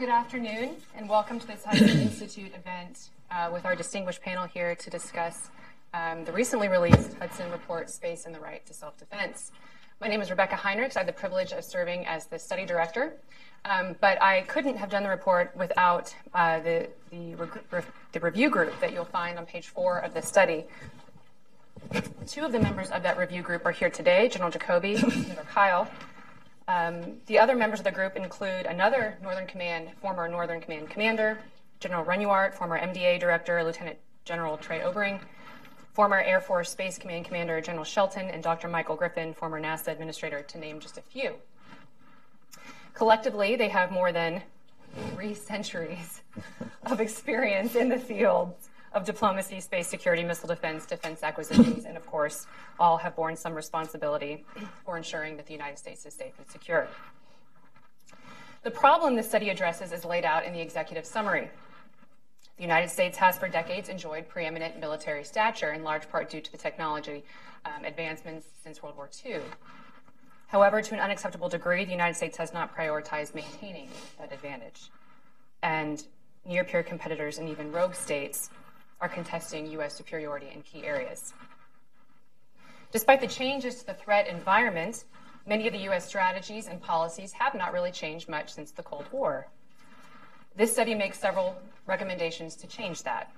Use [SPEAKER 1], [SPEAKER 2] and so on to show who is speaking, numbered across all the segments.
[SPEAKER 1] good afternoon, and welcome to this Hudson Institute event uh, with our distinguished panel here to discuss um, the recently released Hudson Report Space and the Right to Self Defense. My name is Rebeccah Heinrichs. I have the privilege of serving as the study director, um, but I couldn't have done the report without uh, the, the, re- the review group that you'll find on page four of the study. Two of the members of that review group are here today General Jacoby and Kyl. Um, the other members of the group include another Northern Command, former Northern Command commander, General Renuart, former MDA director, Lieutenant General Trey Obering, former Air Force Space Command Commander General Shelton, and Dr. Michael Griffin, former NASA administrator, to name just a few. Collectively, they have more than three centuries of experience in the fields of diplomacy, space security, missile defense, defense acquisitions, and of course, all have borne some responsibility for ensuring that the United States is safe and secure. The problem this study addresses is laid out in the executive summary. The United States has for decades enjoyed preeminent military stature, in large part due to the technology um, advancements since World War II. However, to an unacceptable degree, the United States has not prioritized maintaining that advantage. And near peer competitors and even rogue states are contesting U.S. superiority in key areas. Despite the changes to the threat environment, many of the U.S. strategies and policies have not really changed much since the Cold War. This study makes several recommendations to change that.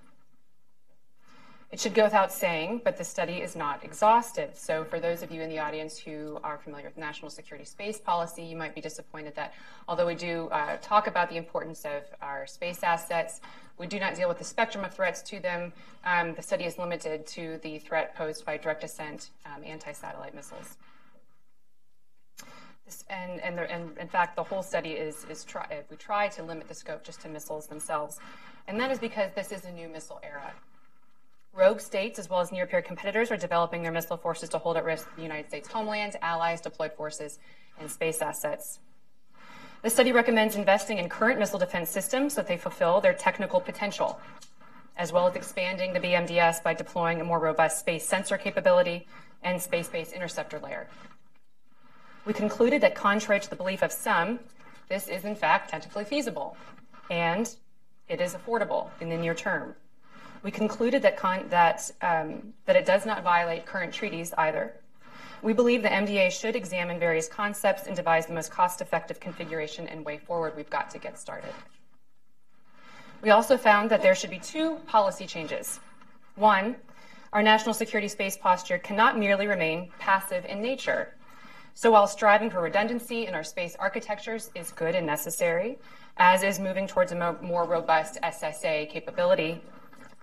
[SPEAKER 1] It should go without saying, but the study is not exhaustive. So, for those of you in the audience who are familiar with national security space policy, you might be disappointed that although we do uh, talk about the importance of our space assets, we do not deal with the spectrum of threats to them. Um, the study is limited to the threat posed by direct ascent um, anti satellite missiles. And, and, there, and, in fact, the whole study is, is try, we try to limit the scope just to missiles themselves. And that is because this is a new missile era. Rogue states, as well as near peer competitors, are developing their missile forces to hold at risk the United States homeland, allies, deployed forces, and space assets. The study recommends investing in current missile defense systems so that they fulfill their technical potential, as well as expanding the BMDS by deploying a more robust space sensor capability and space based interceptor layer. We concluded that, contrary to the belief of some, this is in fact technically feasible and it is affordable in the near term. We concluded that, that, um, that it does not violate current treaties either. We believe the MDA should examine various concepts and devise the most cost effective configuration and way forward. We've got to get started. We also found that there should be two policy changes. One, our national security space posture cannot merely remain passive in nature. So while striving for redundancy in our space architectures is good and necessary, as is moving towards a more robust SSA capability,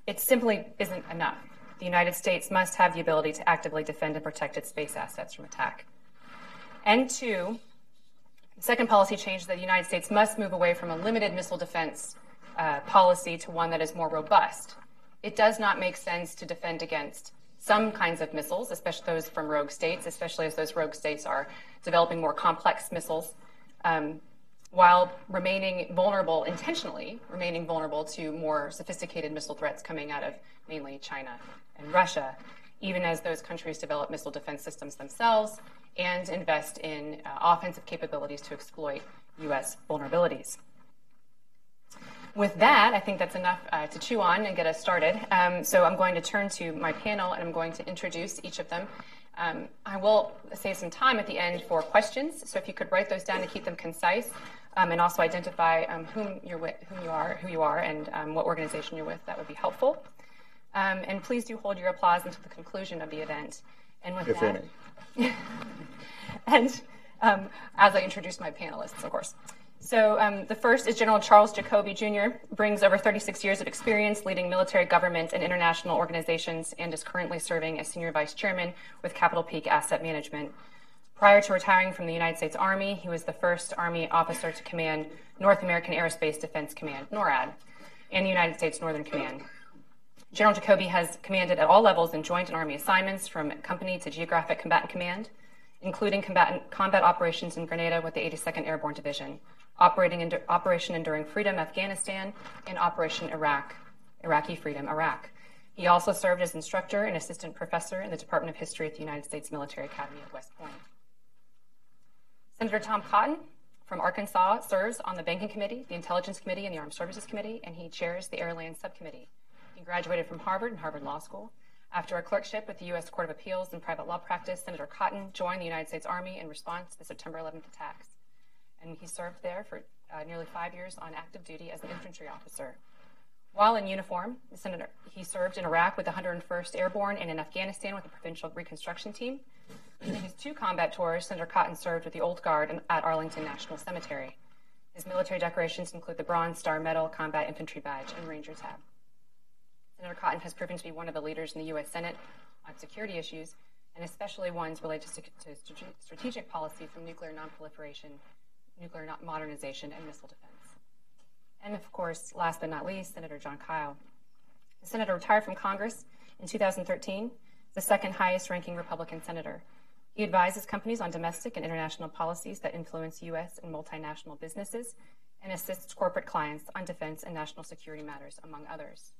[SPEAKER 1] it simply isn't enough. The United States must have the ability to actively defend and protect its space assets from attack. And two, the second policy change is that the United States must move away from a limited missile defense uh, policy to one that is more robust. It does not make sense to defend against some kinds of missiles, especially those from rogue states, especially as those rogue states are developing more complex missiles. Um, while remaining vulnerable, intentionally remaining vulnerable to more sophisticated missile threats coming out of mainly China and Russia, even as those countries develop missile defense systems themselves and invest in uh, offensive capabilities to exploit U.S. vulnerabilities. With that, I think that's enough uh, to chew on and get us started. Um, so I'm going to turn to my panel and I'm going to introduce each of them. Um, I will save some time at the end for questions, so if you could write those down to keep them concise um, and also identify um, whom you're with, whom you are, who you are, and um, what organization you're with. That would be helpful. Um, and please do hold your applause until the conclusion of the event. And with
[SPEAKER 2] if
[SPEAKER 1] that, and um, as I introduce my panelists, of course. So um, the first is General Charles Jacoby Jr., brings over 36 years of experience leading military government and international organizations and is currently serving as Senior Vice Chairman with Capital Peak Asset Management. Prior to retiring from the United States Army, he was the first Army officer to command North American Aerospace Defense Command, NORAD, and the United States Northern Command. General Jacoby has commanded at all levels in joint and Army assignments from company to geographic combatant command, including combat operations in Grenada with the 82nd Airborne Division, Operation Enduring Freedom Afghanistan, and Operation Iraq, Iraqi Freedom Iraq. He also served as instructor and assistant professor in the Department of History at the United States Military Academy at West Point. Senator Tom Cotton, from Arkansas serves on the Banking Committee, the Intelligence Committee, and the Armed Services Committee, and he chairs the Airland Subcommittee. He graduated from Harvard and Harvard Law School. After a clerkship with the U.S. Court of Appeals in private law practice, Senator Cotton joined the United States Army in response to the September 11th attacks. And he served there for uh, nearly five years on active duty as an infantry officer. While in uniform, Senator, he served in Iraq with the 101st Airborne and in Afghanistan with the Provincial Reconstruction Team. In his two combat tours, Senator Cotton served with the Old Guard at Arlington National Cemetery. His military decorations include the Bronze Star Medal, Combat Infantry Badge, and Ranger Tab. Senator Cotton has proven to be one of the leaders in the U.S. Senate on security issues, and especially ones related to, to strategic policy from nuclear nonproliferation, nuclear modernization, and missile defense. And of course, last but not least, Senator Jon Kyl. The senator retired from Congress in 2013, the second highest ranking Republican senator. He advises companies on domestic and international policies that influence U.S. and multinational businesses and assists corporate clients on defense and national security matters, among others.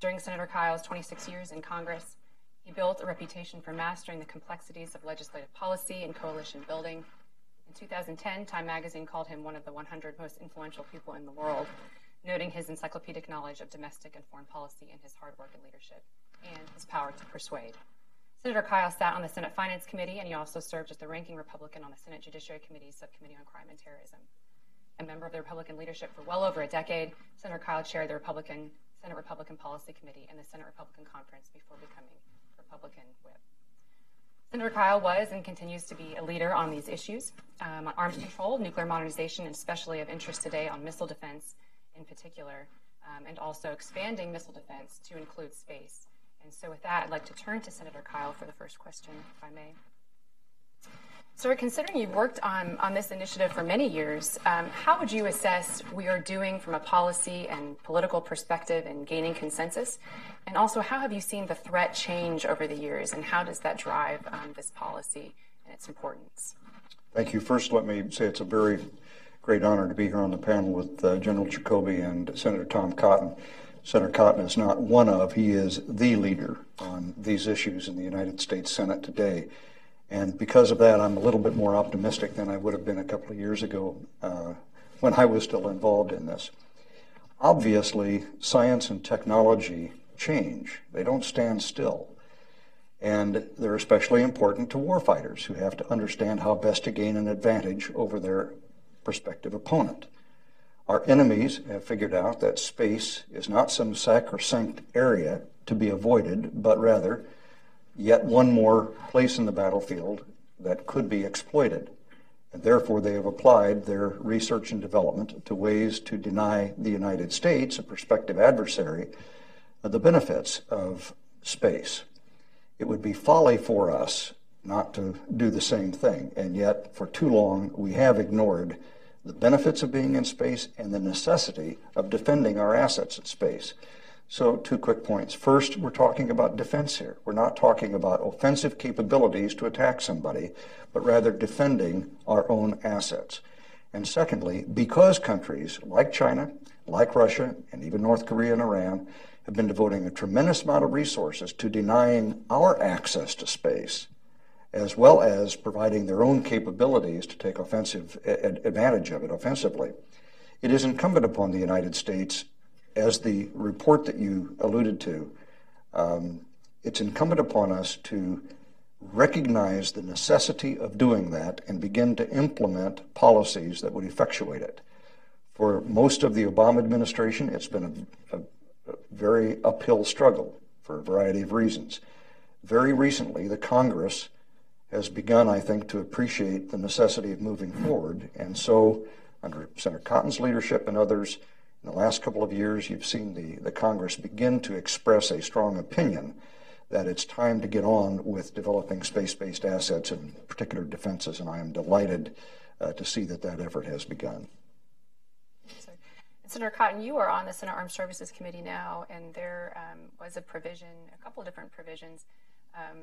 [SPEAKER 1] During Senator Kyl's 26 years in Congress, he built a reputation for mastering the complexities of legislative policy and coalition building. In 2010, Time magazine called him one of the 100 most influential people in the world, noting his encyclopedic knowledge of domestic and foreign policy and his hard work and leadership, and his power to persuade. Senator Kyl sat on the Senate Finance Committee, and he also served as the ranking Republican on the Senate Judiciary Committee's Subcommittee on Crime and Terrorism. A member of the Republican leadership for well over a decade, Senator Kyl chaired the Republican Senate Republican Policy Committee and the Senate Republican Conference before becoming Republican whip. Senator Kyl was and continues to be a leader on these issues um, on arms control, nuclear modernization, and especially of interest today on missile defense in particular, um, and also expanding missile defense to include space. And so, with that, I'd like to turn to Senator Kyl for the first question, if I may. So, considering you've worked on, on this initiative for many years, um, how would you assess we are doing from a policy and political perspective in gaining consensus? And also, how have you seen the threat change over the years, and how does that drive um, this policy and its importance?
[SPEAKER 2] Thank you. First, let me say it's a very great honor to be here on the panel with uh, General Jacoby and Senator Tom Cotton. Senator Cotton is not one of, he is the leader on these issues in the United States Senate today. And because of that, I'm a little bit more optimistic than I would have been a couple of years ago uh, when I was still involved in this. Obviously, science and technology change, they don't stand still. And they're especially important to warfighters who have to understand how best to gain an advantage over their prospective opponent. Our enemies have figured out that space is not some sacrosanct area to be avoided, but rather yet one more place in the battlefield that could be exploited. And therefore, they have applied their research and development to ways to deny the United States, a prospective adversary, uh, the benefits of space. It would be folly for us not to do the same thing. And yet, for too long, we have ignored the benefits of being in space and the necessity of defending our assets in space. So, two quick points. First, we're talking about defense here. We're not talking about offensive capabilities to attack somebody, but rather defending our own assets. And secondly, because countries like China, like Russia, and even North Korea and Iran have been devoting a tremendous amount of resources to denying our access to space, as well as providing their own capabilities to take offensive advantage of it offensively, it is incumbent upon the United States as the report that you alluded to, um, it's incumbent upon us to recognize the necessity of doing that and begin to implement policies that would effectuate it. For most of the Obama administration, it's been a, a, a very uphill struggle for a variety of reasons. Very recently, the Congress has begun, I think, to appreciate the necessity of moving forward. And so, under Senator Cotton's leadership and others, in the last couple of years, you've seen the, the Congress begin to express a strong opinion that it's time to get on with developing space-based assets and particular defenses, and I am delighted uh, to see that that effort has begun.
[SPEAKER 1] Senator Cotton, you are on the Senate Armed Services Committee now, and there um, was a provision, a couple of different provisions, um,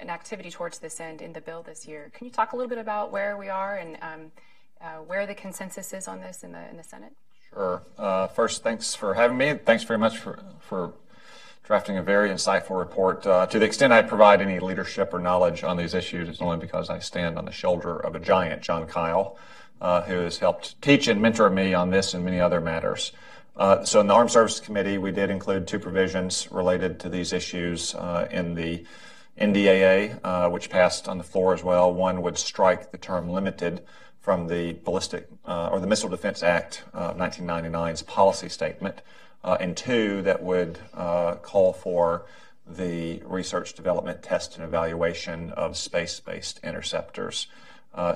[SPEAKER 1] an activity towards this end in the bill this year. Can you talk a little bit about where we are and um, uh, where the consensus is on this in the in the Senate?
[SPEAKER 3] Sure. Uh, first, thanks for having me. Thanks very much for, for drafting a very insightful report. Uh, to the extent I provide any leadership or knowledge on these issues, it's only because I stand on the shoulder of a giant, Jon Kyl, uh, who has helped teach and mentor me on this and many other matters. So in the Armed Services Committee, we did include two provisions related to these issues in the NDAA, which passed on the floor as well. One would strike the term limited from the Ballistic uh, or the Missile Defense Act of 1999's policy statement, uh, and two that would uh, call for the research, development, test, and evaluation of space-based interceptors.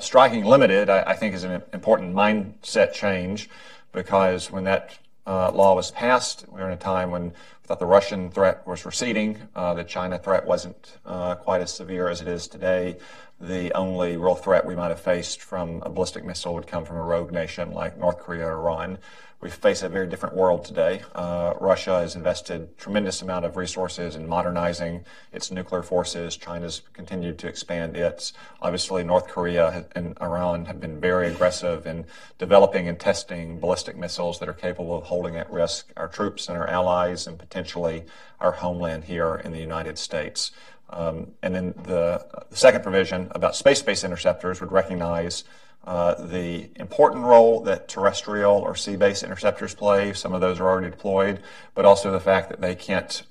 [SPEAKER 3] striking limited, I, I think, is an important mindset change because when that uh, law was passed. We were in a time when thought the Russian threat was receding. Uh, the China threat wasn't uh, quite as severe as it is today. The only real threat we might have faced from a ballistic missile would come from a rogue nation like North Korea or Iran we face a very different world today. Uh, Russia has invested tremendous amount of resources in modernizing its nuclear forces. China's continued to expand its. Obviously, North Korea and Iran have been very aggressive in developing and testing ballistic missiles that are capable of holding at risk our troops and our allies and potentially our homeland here in the United States. Um, and then the, the second provision about space-based interceptors would recognize uh, the important role that terrestrial or sea-based interceptors play. Some of those are already deployed, but also the fact that they can't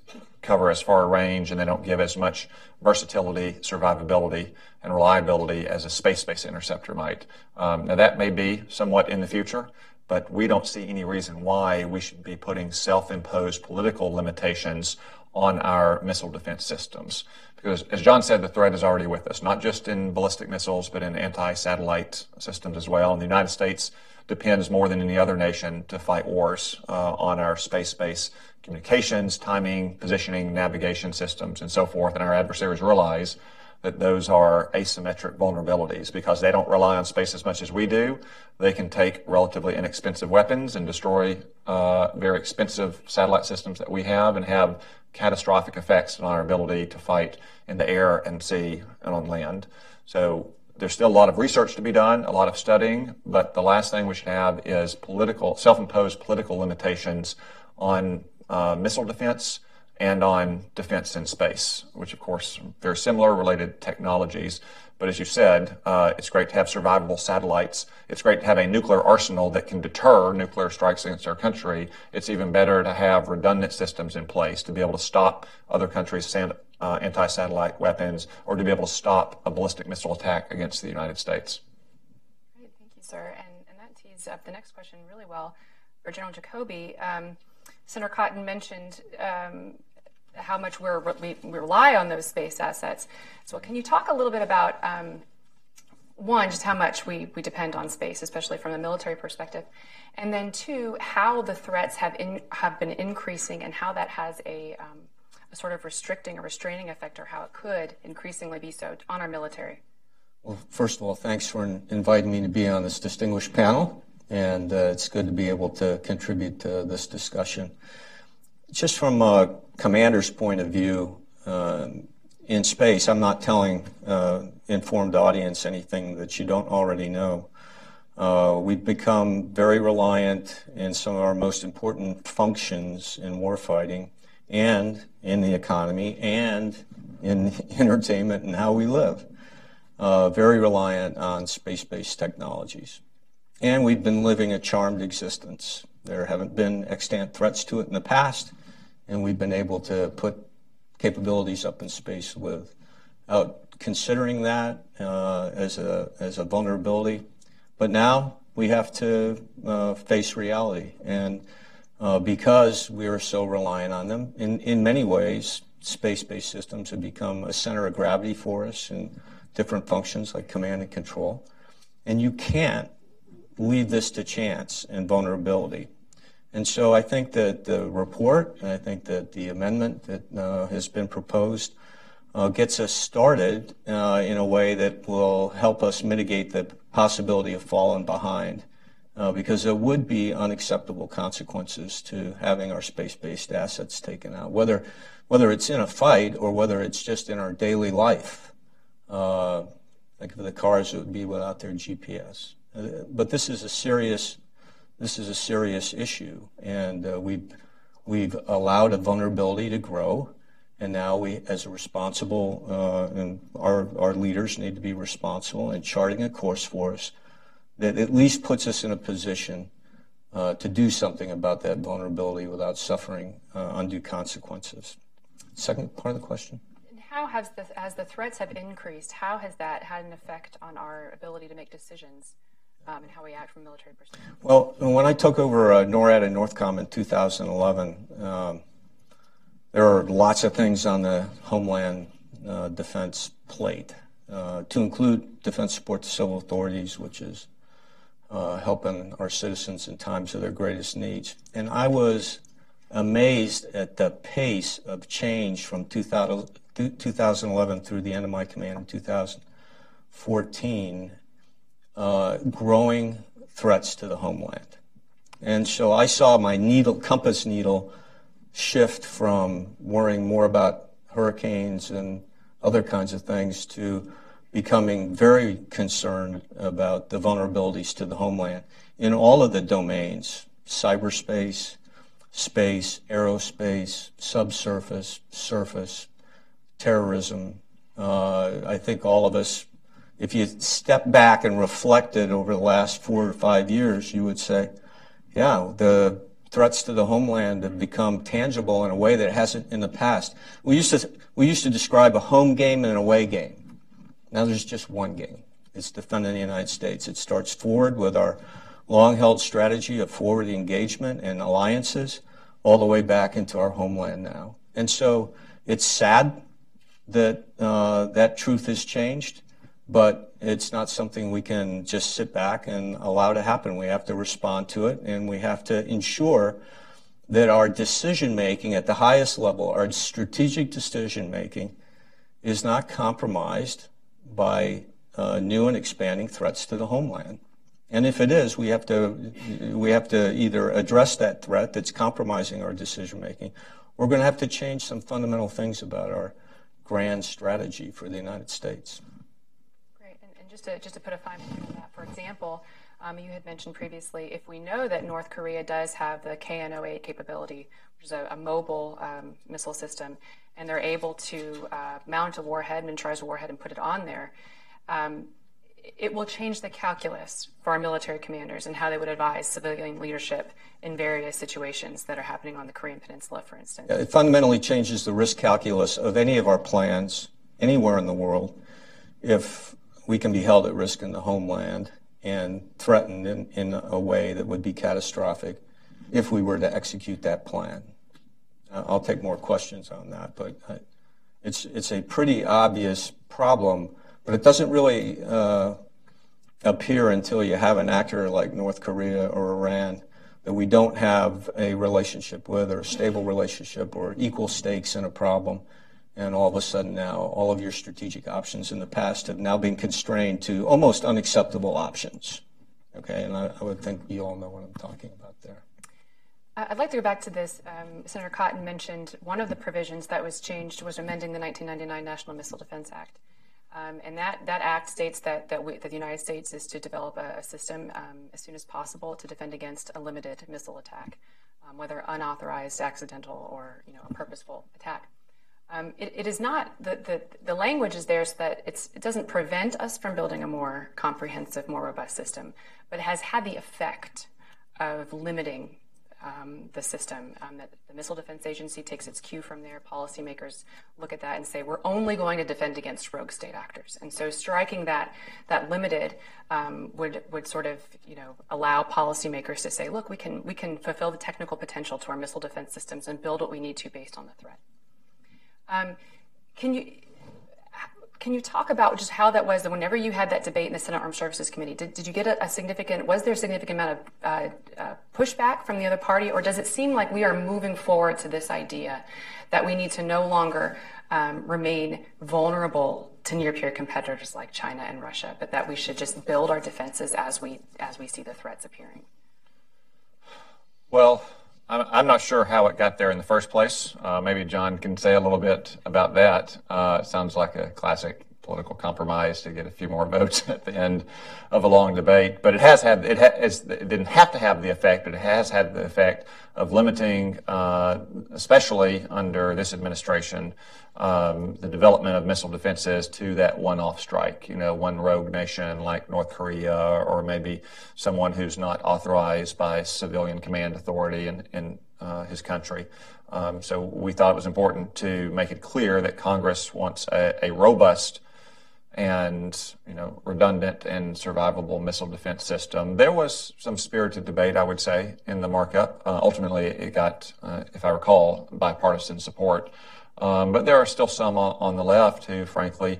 [SPEAKER 3] cover as far a range and they don't give as much versatility, survivability, and reliability as a space-based interceptor might. Um, now that may be somewhat in the future, but we don't see any reason why we should be putting self-imposed political limitations on our missile defense systems. Because as Jon said, the threat is already with us, not just in ballistic missiles, but in anti-satellite systems as well. And the United States depends more than any other nation to fight wars uh, on our space-based communications, timing, positioning, navigation systems, and so forth. And our adversaries realize that those are asymmetric vulnerabilities because they don't rely on space as much as we do. They can take relatively inexpensive weapons and destroy uh, very expensive satellite systems that we have and have catastrophic effects on our ability to fight in the air and sea and on land. So there's still a lot of research to be done, a lot of studying, but the last thing we should have is political, self-imposed political limitations on uh, missile defense and on defense in space, which of course very similar related technologies. But as you said, uh, it's great to have survivable satellites. It's great to have a nuclear arsenal that can deter nuclear strikes against our country. It's even better to have redundant systems in place to be able to stop other countries' uh, anti-satellite weapons or to be able to stop a ballistic missile attack against the United States.
[SPEAKER 1] Great, thank you, sir. And, and that tees up the next question really well for General Jacoby. Um, Senator Cotton mentioned um, how much we're, we, rely on those space assets. So, can you talk a little bit about um, one, just how much we, we depend on space, especially from a military perspective, and then two, how the threats have in, have been increasing and how that has a, um, a sort of restricting or restraining effect, or how it could increasingly be so on our military.
[SPEAKER 4] Well, first of all, thanks for inviting me to be on this distinguished panel, and uh, it's good to be able to contribute to this discussion. Just from a commander's point of view, uh, in space, I'm not telling uh, informed audience anything that you don't already know. Uh, we've become very reliant in some of our most important functions in warfighting and in the economy and in entertainment and how we live. Uh, very reliant on space-based technologies. And we've been living a charmed existence. There haven't been extant threats to it in the past, and we've been able to put capabilities up in space without considering that uh, as a as a vulnerability. But now we have to uh, face reality, and uh, because we are so reliant on them, in in many ways, space-based systems have become a center of gravity for us in different functions like command and control, and you can't leave this to chance and vulnerability. And so I think that the report, and I think that the amendment that uh, has been proposed uh, gets us started uh, in a way that will help us mitigate the possibility of falling behind. Uh, because there would be unacceptable consequences to having our space-based assets taken out, whether whether it's in a fight or whether it's just in our daily life. Uh, think of the cars that would be without their GPS. Uh, but this is a serious this is a serious issue, and uh, we've we've allowed a vulnerability to grow, and now we, as a responsible, uh, and our our leaders need to be responsible in charting a course for us that at least puts us in a position uh, to do something about that vulnerability without suffering uh, undue consequences. Second part of the question?
[SPEAKER 1] How has the, as the threats have increased, how has that had an effect on our ability to make decisions um, and how we act from a military perspective?
[SPEAKER 4] Well, when I took over uh, NORAD and NORTHCOM in 2011, um, there are lots of things on the Homeland uh, Defense plate, uh, to include defense support to civil authorities, which is uh, helping our citizens in times of their greatest needs. And I was amazed at the pace of change from 2000, 2011 through the end of my command in 2014, uh, growing threats to the homeland. And so I saw my needle, compass needle shift from worrying more about hurricanes and other kinds of things to becoming very concerned about the vulnerabilities to the homeland in all of the domains cyberspace, space, aerospace, subsurface, surface, terrorism. Uh, I think all of us, if you step back and reflected over the last four or five years, you would say, yeah, the threats to the homeland have become tangible in a way that it hasn't in the past. We used to, we used to describe a home game and an away game. Now there's just one game. It's defending the United States. It starts forward with our long held strategy of forward engagement and alliances all the way back into our homeland now. And so it's sad that uh, that truth has changed, but it's not something we can just sit back and allow to happen. We have to respond to it, and we have to ensure that our decision making at the highest level, our strategic decision making, is not compromised by uh, new and expanding threats to the homeland. And if it is, we have to we have to either address that threat that's compromising our decision making, or we're going to have to change some fundamental things about our grand strategy for the United States.
[SPEAKER 1] Just to just to put a fine point on that, for example, um, you had mentioned previously, if we know that North Korea does have the KN-08 capability, which is a, a mobile um, missile system, and they're able to uh, mount a warhead, and miniaturize a warhead, and put it on there. Um, it will change the calculus for our military commanders and how they would advise civilian leadership in various situations that are happening on the Korean Peninsula, for instance.
[SPEAKER 4] It fundamentally changes the risk calculus of any of our plans anywhere in the world if we can be held at risk in the homeland and threatened in, in a way that would be catastrophic if we were to execute that plan. I'll take more questions on that, but it's, it's a pretty obvious problem but it doesn't really uh, appear until you have an actor like North Korea or Iran that we don't have a relationship with or a stable relationship or equal stakes in a problem. And all of a sudden now, all of your strategic options in the past have now been constrained to almost unacceptable options. Okay, and I, I would think you all know what I'm talking about there.
[SPEAKER 1] I'd like to go back to this. Um, Senator Cotton mentioned one of the provisions that was changed was amending the 1999 National Missile Defense Act. Um, and that, that act states that, that, we, that, the United States is to develop a, a system um, as soon as possible to defend against a limited missile attack, um, whether unauthorized, accidental, or you know, a purposeful attack. Um, it, it is not, the, the, the, language is there so that it doesn't prevent us from building a more comprehensive, more robust system, but it has had the effect of limiting um, the system. Um, that the Missile Defense Agency takes its cue from there. Policymakers look at that and say, we're only going to defend against rogue state actors. And so striking that that limited um, would would sort of you know allow policymakers to say, look, we can we can fulfill the technical potential to our missile defense systems and build what we need to based on the threat. Um, can you can you talk about just how that was? That Whenever you had that debate in the Senate Armed Services Committee, did, did you get a, a significant? Was there a significant amount of uh, uh, pushback from the other party, or does it seem like we are moving forward to this idea that we need to no longer um, remain vulnerable to near-peer competitors like China and Russia, but that we should just build our defenses as we as we see the threats appearing?
[SPEAKER 3] Well, I'm not sure how it got there in the first place. Uh, maybe Jon can say a little bit about that. Uh, it sounds like a classic political compromise to get a few more votes at the end of a long debate. But it has had it, has, it didn't have to have the effect, but it has had the effect of limiting, uh, especially under this administration, um, the development of missile defenses to that one-off strike. You know, one rogue nation like North Korea, or maybe someone who's not authorized by civilian command authority in, in uh, his country. Um, so we thought it was important to make it clear that Congress wants a, a robust and you know redundant and survivable missile defense system. There was some spirited debate, I would say, in the markup. Uh, ultimately, it got, uh, if I recall, bipartisan support. Um, but there are still some on, on, the left who, frankly,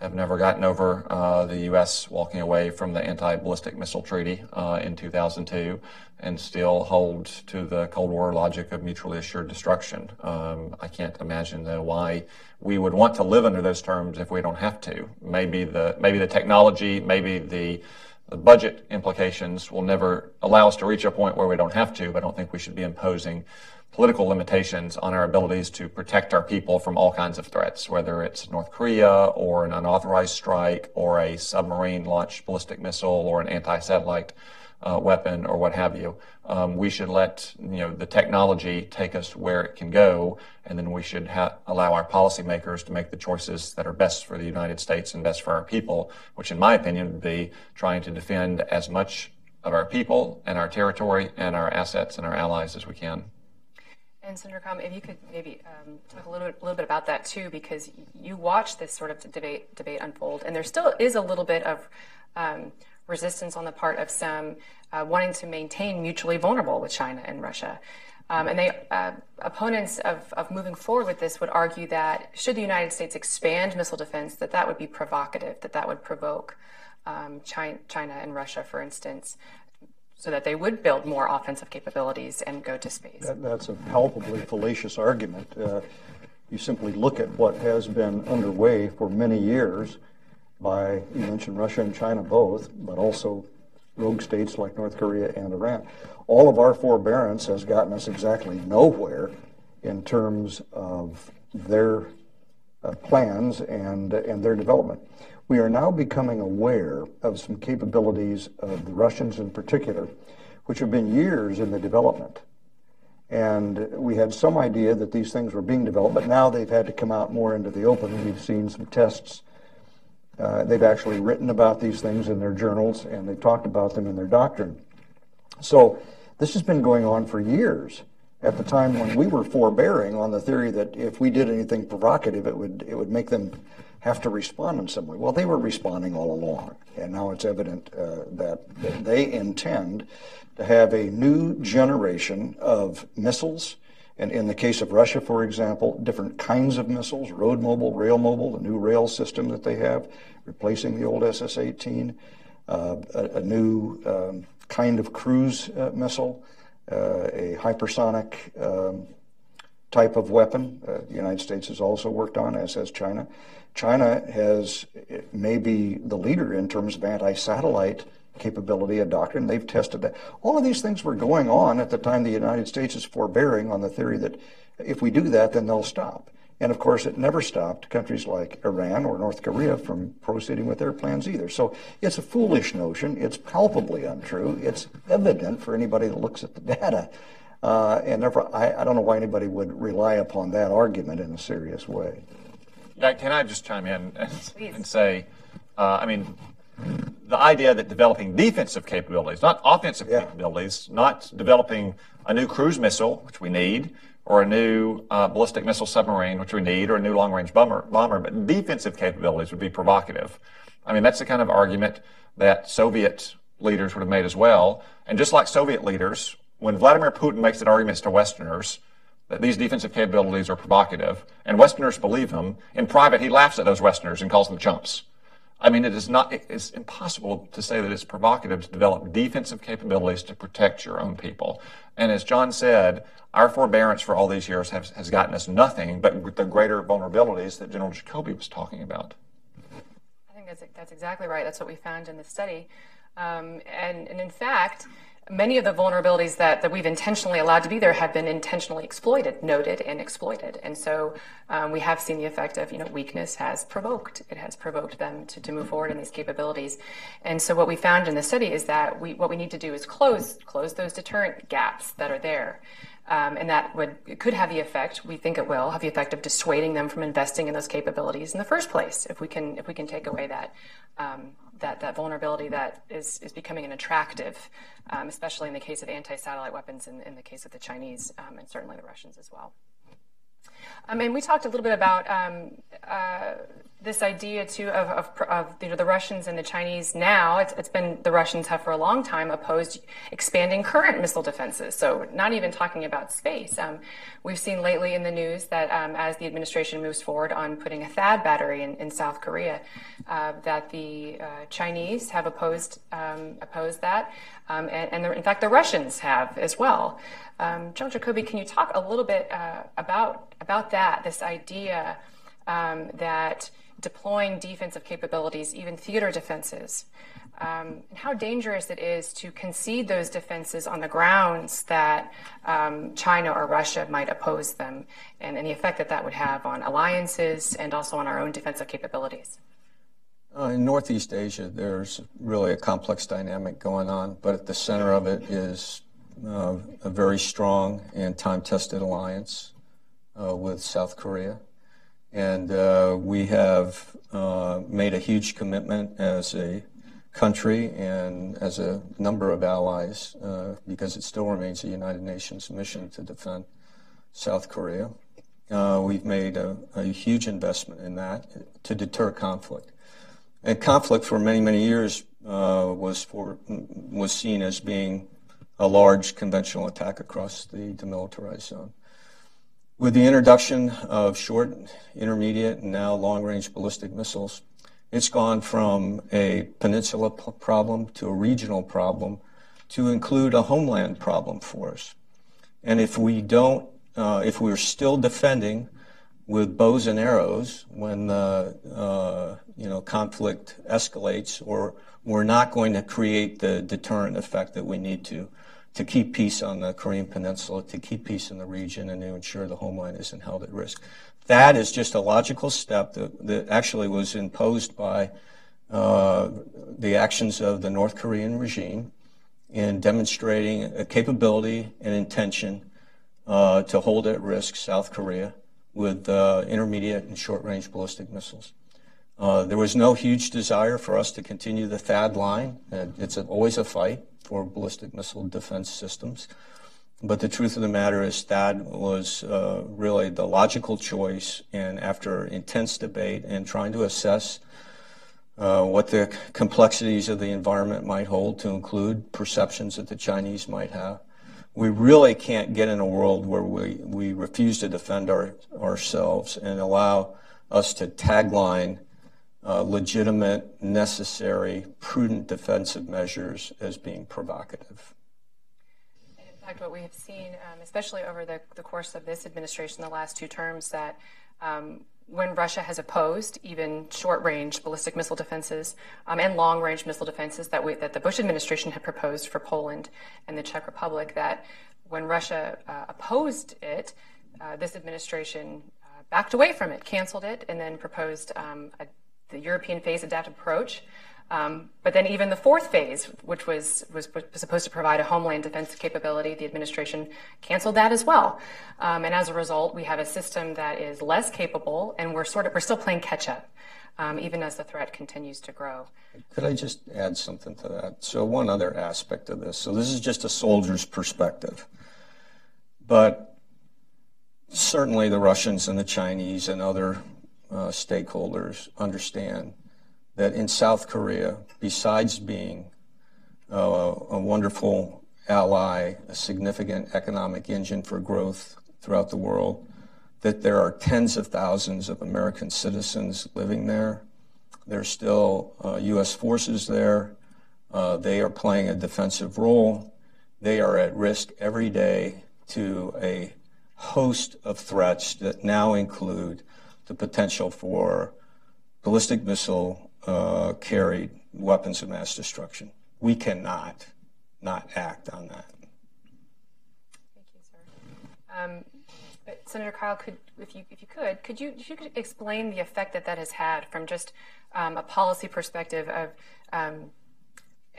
[SPEAKER 3] have never gotten over uh, the U.S. walking away from the anti-ballistic missile treaty uh, in 2002 and still hold to the Cold War logic of mutually assured destruction. Um, I can't imagine though why we would want to live under those terms if we don't have to. Maybe the maybe the technology, maybe the the budget implications will never allow us to reach a point where we don't have to, but I don't think we should be imposing political limitations on our abilities to protect our people from all kinds of threats, whether it's North Korea or an unauthorized strike or a submarine launched ballistic missile or an anti satellite uh, weapon or what have you. Um, we should let you know the technology take us where it can go, and then we should ha- allow our policymakers to make the choices that are best for the United States and best for our people. Which, in my opinion, would be trying to defend as much of our people and our territory and our assets and our allies as we can.
[SPEAKER 1] And Senator Crum, if you could maybe um, talk a little bit, little bit about that too, because you watch this sort of debate debate unfold, and there still is a little bit of um, resistance on the part of some uh, wanting to maintain mutually vulnerable with China and Russia. Um, and they, uh, opponents of, of moving forward with this would argue that should the United States expand missile defense, that that would be provocative, that that would provoke um, China, China and Russia, for instance, so that they would build more offensive capabilities and go to space.
[SPEAKER 2] That, that's a palpably fallacious argument. Uh, you simply look at what has been underway for many years by, you mentioned Russia and China both, but also rogue states like North Korea and Iran. All of our forbearance has gotten us exactly nowhere in terms of their uh, plans and, and their development. We are now becoming aware of some capabilities of the Russians in particular, which have been years in the development. And we had some idea that these things were being developed, but now they've had to come out more into the open. We've seen some tests uh, they've actually written about these things in their journals and they've talked about them in their doctrine. So this has been going on for years. At the time when we were forbearing on the theory that if we did anything provocative, it would it would make them have to respond in some way. Well, they were responding all along, and now it's evident uh, that, that they intend to have a new generation of missiles and in the case of Russia, for example, different kinds of missiles, road mobile, rail mobile, the new rail system that they have, replacing the old SS 18, uh, a, a, new um, kind of cruise uh, missile, uh, a hypersonic um, type of weapon. Uh, the United States has also worked on, as has China. China has, may be the leader in terms of anti satellite capability, a doctrine. They've tested that. All of these things were going on at the time the United States is forbearing on the theory that if we do that, then they'll stop. And of course, it never stopped countries like Iran or North Korea from proceeding with their plans either. So it's a foolish notion. It's palpably untrue. It's evident for anybody that looks at the data. Uh, and therefore, I, I, don't know why anybody would rely upon that argument in a serious way.
[SPEAKER 3] Yeah, can I just chime in and, and say, uh, I mean, the idea that developing defensive capabilities, not offensive yeah. capabilities, not developing a new cruise missile, which we need, or a new uh, ballistic missile submarine, which we need, or a new long range bomber, bomber, but defensive capabilities would be provocative. I mean, that's the kind of argument that Soviet leaders would have made as well. And just like Soviet leaders, when Vladimir Putin makes that argument to Westerners, that these defensive capabilities are provocative, and Westerners believe him, in private he laughs at those Westerners and calls them chumps. I mean, it is not, it's impossible to say that it's provocative to develop defensive capabilities to protect your own people. And as Jon said, our forbearance for all these years has, has gotten us nothing but the greater vulnerabilities that General Jacoby was talking about.
[SPEAKER 1] I think that's, that's exactly right. That's what we found in the study. Um, and, and in fact, many of the vulnerabilities that, that we've intentionally allowed to be there have been intentionally exploited, noted, and exploited. And so um, we have seen the effect of, you know, weakness has provoked. It has provoked them to, to move forward in these capabilities. And so what we found in the study is that we, what we need to do is close, close those deterrent gaps that are there. Um, and that would could have the effect we think it will have the effect of dissuading them from investing in those capabilities in the first place if we can if we can take away that um, that, that vulnerability that is, is becoming an attractive, um, especially in the case of anti-satellite weapons and in the case of the Chinese um, and certainly the Russians as well. And we talked a little bit about um, uh, this idea too of, of, of you know, the Russians and the Chinese now. It's, it's been the Russians have for a long time opposed expanding current missile defenses. So not even talking about space. Um, we've seen lately in the news that um, as the administration moves forward on putting a THAAD battery in, in South Korea, uh, that the uh, Chinese have opposed um, opposed that, um, and, and the, in fact the Russians have as well. John Jacoby, can you talk a little bit uh, about about that? This idea um, that deploying defensive capabilities, even theater defenses, um, and how dangerous it is to concede those defenses on the grounds that um, China or Russia might oppose them, and, and, the effect that that would have on alliances and also on our own defensive capabilities.
[SPEAKER 4] Uh, in Northeast Asia, there's really a complex dynamic going on, but at the center of it is uh, a very strong and time tested alliance with South Korea. And uh, we have uh, made a huge commitment as a country and as a number of allies uh, because it still remains a United Nations mission to defend South Korea. Uh, we've made a, huge investment in that to deter conflict. And conflict for many, many years uh, was seen as being a large conventional attack across the demilitarized zone. With the introduction of short, intermediate, and now long range ballistic missiles, it's gone from a peninsula problem to a regional problem to include a homeland problem for us. And if we don't, uh, if we're still defending with bows and arrows when the uh, you know conflict escalates, or we're not going to create the deterrent effect that we need to to keep peace on the Korean Peninsula, to keep peace in the region, and to ensure the homeland isn't held at risk. That is just a logical step that, that actually was imposed by uh, the actions of the North Korean regime in demonstrating a capability and intention uh, to hold at risk South Korea with uh, intermediate and short range ballistic missiles. Uh, there was no huge desire for us to continue the THAAD line. It's always a fight for ballistic missile defense systems. But the truth of the matter is that was uh, really the logical choice. And after intense debate and trying to assess uh, what the complexities of the environment might hold, to include perceptions that the Chinese might have, we really can't get in a world where we, we refuse to defend our, ourselves and allow us to tagline uh, legitimate, necessary, prudent defensive measures as being provocative.
[SPEAKER 1] In fact, what we have seen, um, especially over the, the, course of this administration, the last two terms, that um, when Russia has opposed even short-range ballistic missile defenses um, and long-range missile defenses that, we, that the Bush administration had proposed for Poland and the Czech Republic, that when Russia uh, opposed it, uh, this administration uh, backed away from it, canceled it, and then proposed um, a the European phase adaptive approach. Um, but then even the fourth phase, which was, was, was supposed to provide a homeland defense capability, the administration canceled that as well. Um, and as a result, we have a system that is less capable, and we're sort of we're still playing catch up, um, even as the threat continues to grow.
[SPEAKER 4] Could I just add something to that? So one other aspect of this. So this is just a soldier's perspective, but certainly the Russians and the Chinese and other uh, stakeholders understand that in South Korea, besides being uh, a wonderful ally, a significant economic engine for growth throughout the world, that there are tens of thousands of American citizens living there. There's still uh, U.S. forces there. Uh, they are playing a defensive role. They are at risk every day to a host of threats that now include the potential for ballistic missile uh, carried weapons of mass destruction. We cannot not act on that.
[SPEAKER 1] Thank you, sir. Um, Senator Kyl, could, if you if you could, could you you could explain the effect that that has had from just um, a policy perspective of um,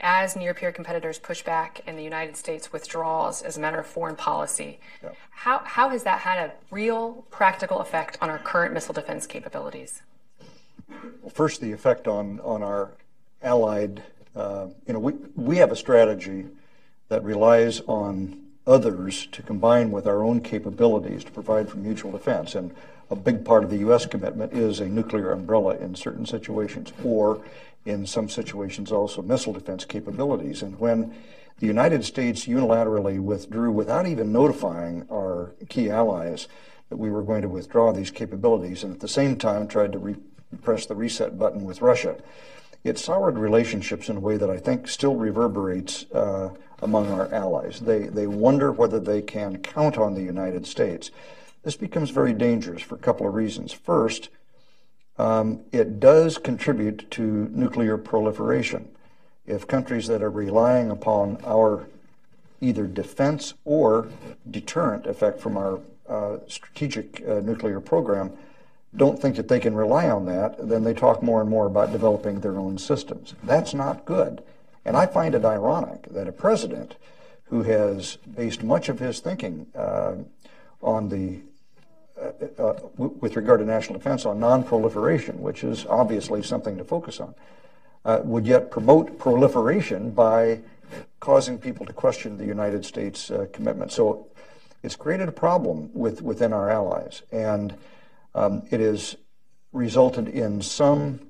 [SPEAKER 1] as near peer competitors push back and the United States withdraws as a matter of foreign policy. Yeah. How, how has that had a real practical effect on our current missile defense capabilities?
[SPEAKER 2] Well, first, the effect on, on our allied, uh, you know, we, we have a strategy that relies on others to combine with our own capabilities to provide for mutual defense. And a big part of the U.S. commitment is a nuclear umbrella in certain situations, or in some situations also missile defense capabilities. And when the United States unilaterally withdrew without even notifying our key allies that we were going to withdraw these capabilities, and at the same time tried to re- press the reset button with Russia, it soured relationships in a way that I think still reverberates uh, among our allies. They, they wonder whether they can count on the United States. This becomes very dangerous for a couple of reasons. First, um, it does contribute to nuclear proliferation. If countries that are relying upon our either defense or deterrent effect from our uh, strategic uh, nuclear program don't think that they can rely on that, then they talk more and more about developing their own systems. That's not good. And I find it ironic that a president who has based much of his thinking uh, on the uh, with regard to national defense on non-proliferation, which is obviously something to focus on, uh, would yet promote proliferation by causing people to question the United States uh, commitment. So it's created a problem with, within our allies, and um, it has resulted in some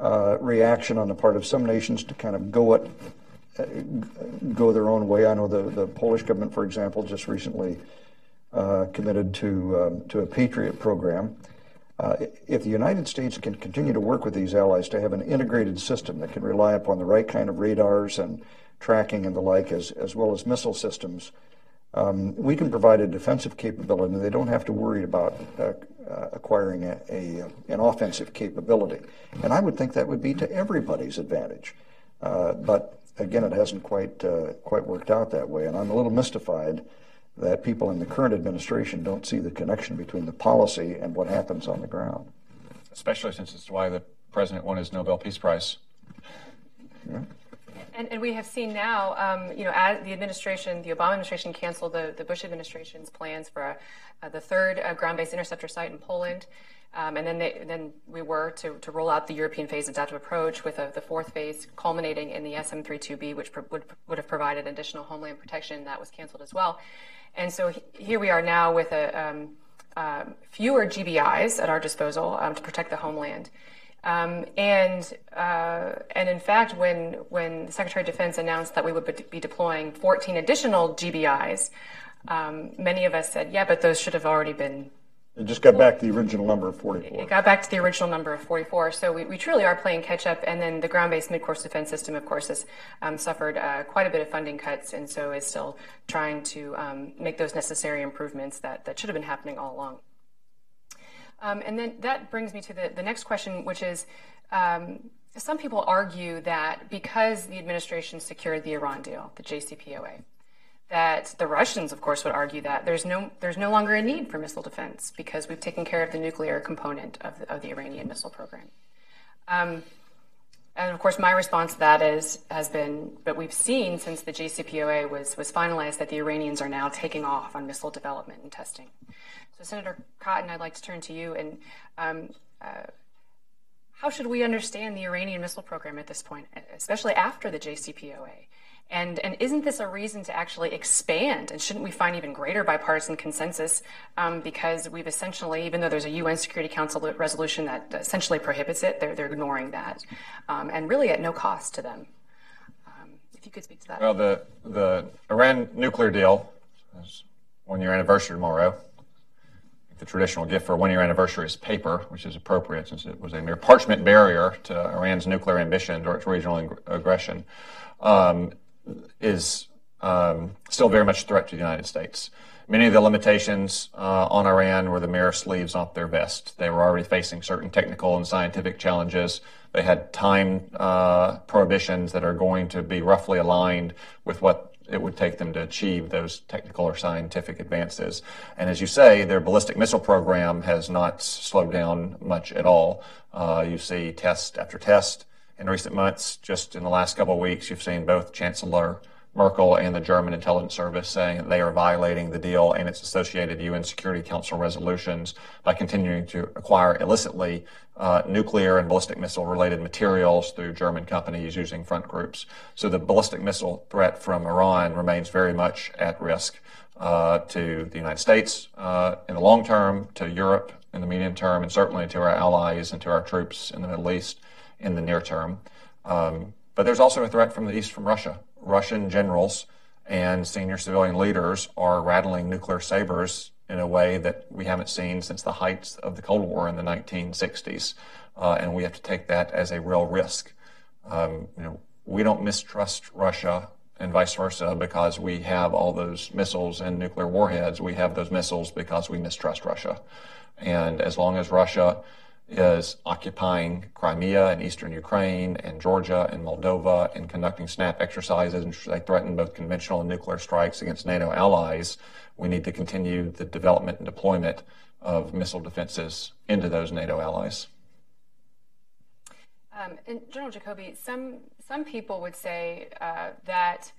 [SPEAKER 2] uh, reaction on the part of some nations to kind of go it, uh, go their own way. I know the, the Polish government, for example, just recently uh, committed to, um, to a Patriot program. Uh, if the United States can continue to work with these allies to have an integrated system that can rely upon the right kind of radars and tracking and the like, as, as well as missile systems, um, we can provide a defensive capability, and they don't have to worry about uh, uh, acquiring a, a, an offensive capability. And I would think that would be to everybody's advantage. Uh, but again, it hasn't quite uh, quite worked out that way, and I'm a little mystified that people in the current administration don't see the connection between the policy and what happens on the ground.
[SPEAKER 3] Especially since it's why the president won his Nobel Peace Prize.
[SPEAKER 1] Yeah. And, and, we have seen now, um, you know, as the administration, the Obama administration canceled the, the Bush administration's plans for a, uh, the third uh, ground-based interceptor site in Poland. Um, and then, they, then we were to, to roll out the European phase adaptive approach with a, the fourth phase culminating in the SM-32B, which pro- would, would have provided additional homeland protection. That was canceled as well. And so he, here we are now with a, um, uh, fewer GBIs at our disposal um, to protect the homeland. Um, and uh, and in fact, when when the Secretary of Defense announced that we would be deploying 14 additional GBIs, um, many of us said, "Yeah, but those should have already been
[SPEAKER 2] it just got back to the original number of 44.
[SPEAKER 1] It got back to the original number of 44. So we, we truly are playing catch up. And then the ground based mid course defense system, of course, has um, suffered uh, quite a bit of funding cuts and so is still trying to um, make those necessary improvements that, that should have been happening all along. Um, and then that brings me to the, the next question, which is um, some people argue that because the administration secured the Iran deal, the JCPOA, that the Russians, of course, would argue that there's no there's no longer a need for missile defense because we've taken care of the nuclear component of the, of the Iranian missile program. Um, and of course, my response to that is has been, but we've seen since the JCPOA was was finalized that the Iranians are now taking off on missile development and testing. So, Senator Cotton, I'd like to turn to you and. Um, uh, how should we understand the Iranian missile program at this point, especially after the JCPOA? And, and isn't this a reason to actually expand? And shouldn't we find even greater bipartisan consensus? Um, because we've essentially, even though there's a UN Security Council resolution that essentially prohibits it, they're, they're ignoring that, um, and really at no cost to them. Um, if you could speak to that.
[SPEAKER 3] Well, the, the Iran nuclear deal is one year anniversary tomorrow. The traditional gift for a one year anniversary is paper, which is appropriate since it was a mere parchment barrier to Iran's nuclear ambitions or its regional ag- aggression. Um, is um, still very much a threat to the United States. Many of the limitations uh, on Iran were the mere sleeves off their vest. They were already facing certain technical and scientific challenges. They had time uh, prohibitions that are going to be roughly aligned with what it would take them to achieve those technical or scientific advances. And as you say, their ballistic missile program has not slowed down much at all. Uh, you see test after test in recent months. Just in the last couple of weeks, you've seen both Chancellor Merkel and the German intelligence service saying that they are violating the deal and its associated UN Security Council resolutions by continuing to acquire illicitly uh, nuclear and ballistic missile related materials through German companies using front groups. So the ballistic missile threat from Iran remains very much at risk uh, to the United States uh, in the long term, to Europe in the medium term, and certainly to our allies and to our troops in the Middle East in the near term. Um, but there's also a threat from the east from Russia. Russian generals and senior civilian leaders are rattling nuclear sabers in a way that we haven't seen since the heights of the Cold War in the 1960s. Uh, and we have to take that as a real risk. Um, you know, we don't mistrust Russia and vice versa because we have all those missiles and nuclear warheads. We have those missiles because we mistrust Russia. And as long as Russia is occupying Crimea and eastern Ukraine and Georgia and Moldova and conducting SNAP exercises and they threaten both conventional and nuclear strikes against NATO allies. We need to continue the development and deployment of missile defenses into those NATO allies.
[SPEAKER 1] Um, and General Jacoby, some some people would say uh, that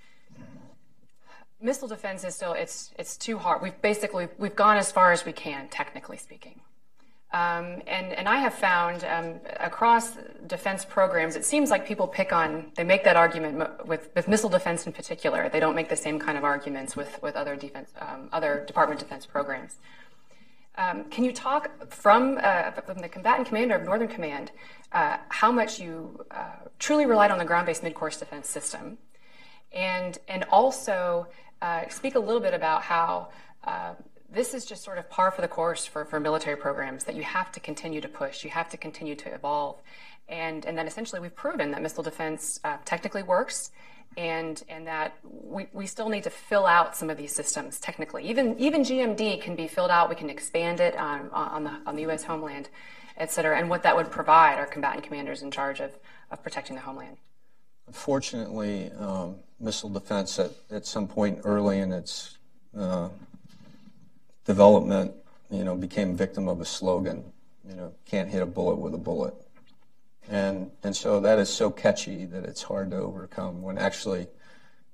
[SPEAKER 1] missile defense is still it's it's too hard. We've basically we've gone as far as we can, technically speaking. Um, and, and I have found um, across defense programs, it seems like people pick on, they make that argument with, with missile defense in particular. They don't make the same kind of arguments with, with other defense, um, other Department of Defense programs. Um, can you talk from, uh, from the combatant commander of Northern Command uh, how much you uh, truly relied on the ground-based mid-course defense system, and and also uh, speak a little bit about how uh, this is just sort of par for the course for, for military programs that you have to continue to push, you have to continue to evolve. And, and then essentially we've proven that missile defense uh, technically works and, and that we, we still need to fill out some of these systems technically. Even, even GMD can be filled out, we can expand it on, on, the, on the U.S. homeland, et cetera, and what that would provide our combatant commanders in charge of, of protecting the homeland.
[SPEAKER 4] Unfortunately, um, missile defense at, at some point early in its uh, development, you know, became victim of a slogan, you know, can't hit a bullet with a bullet. And, and so that is so catchy that it's hard to overcome when actually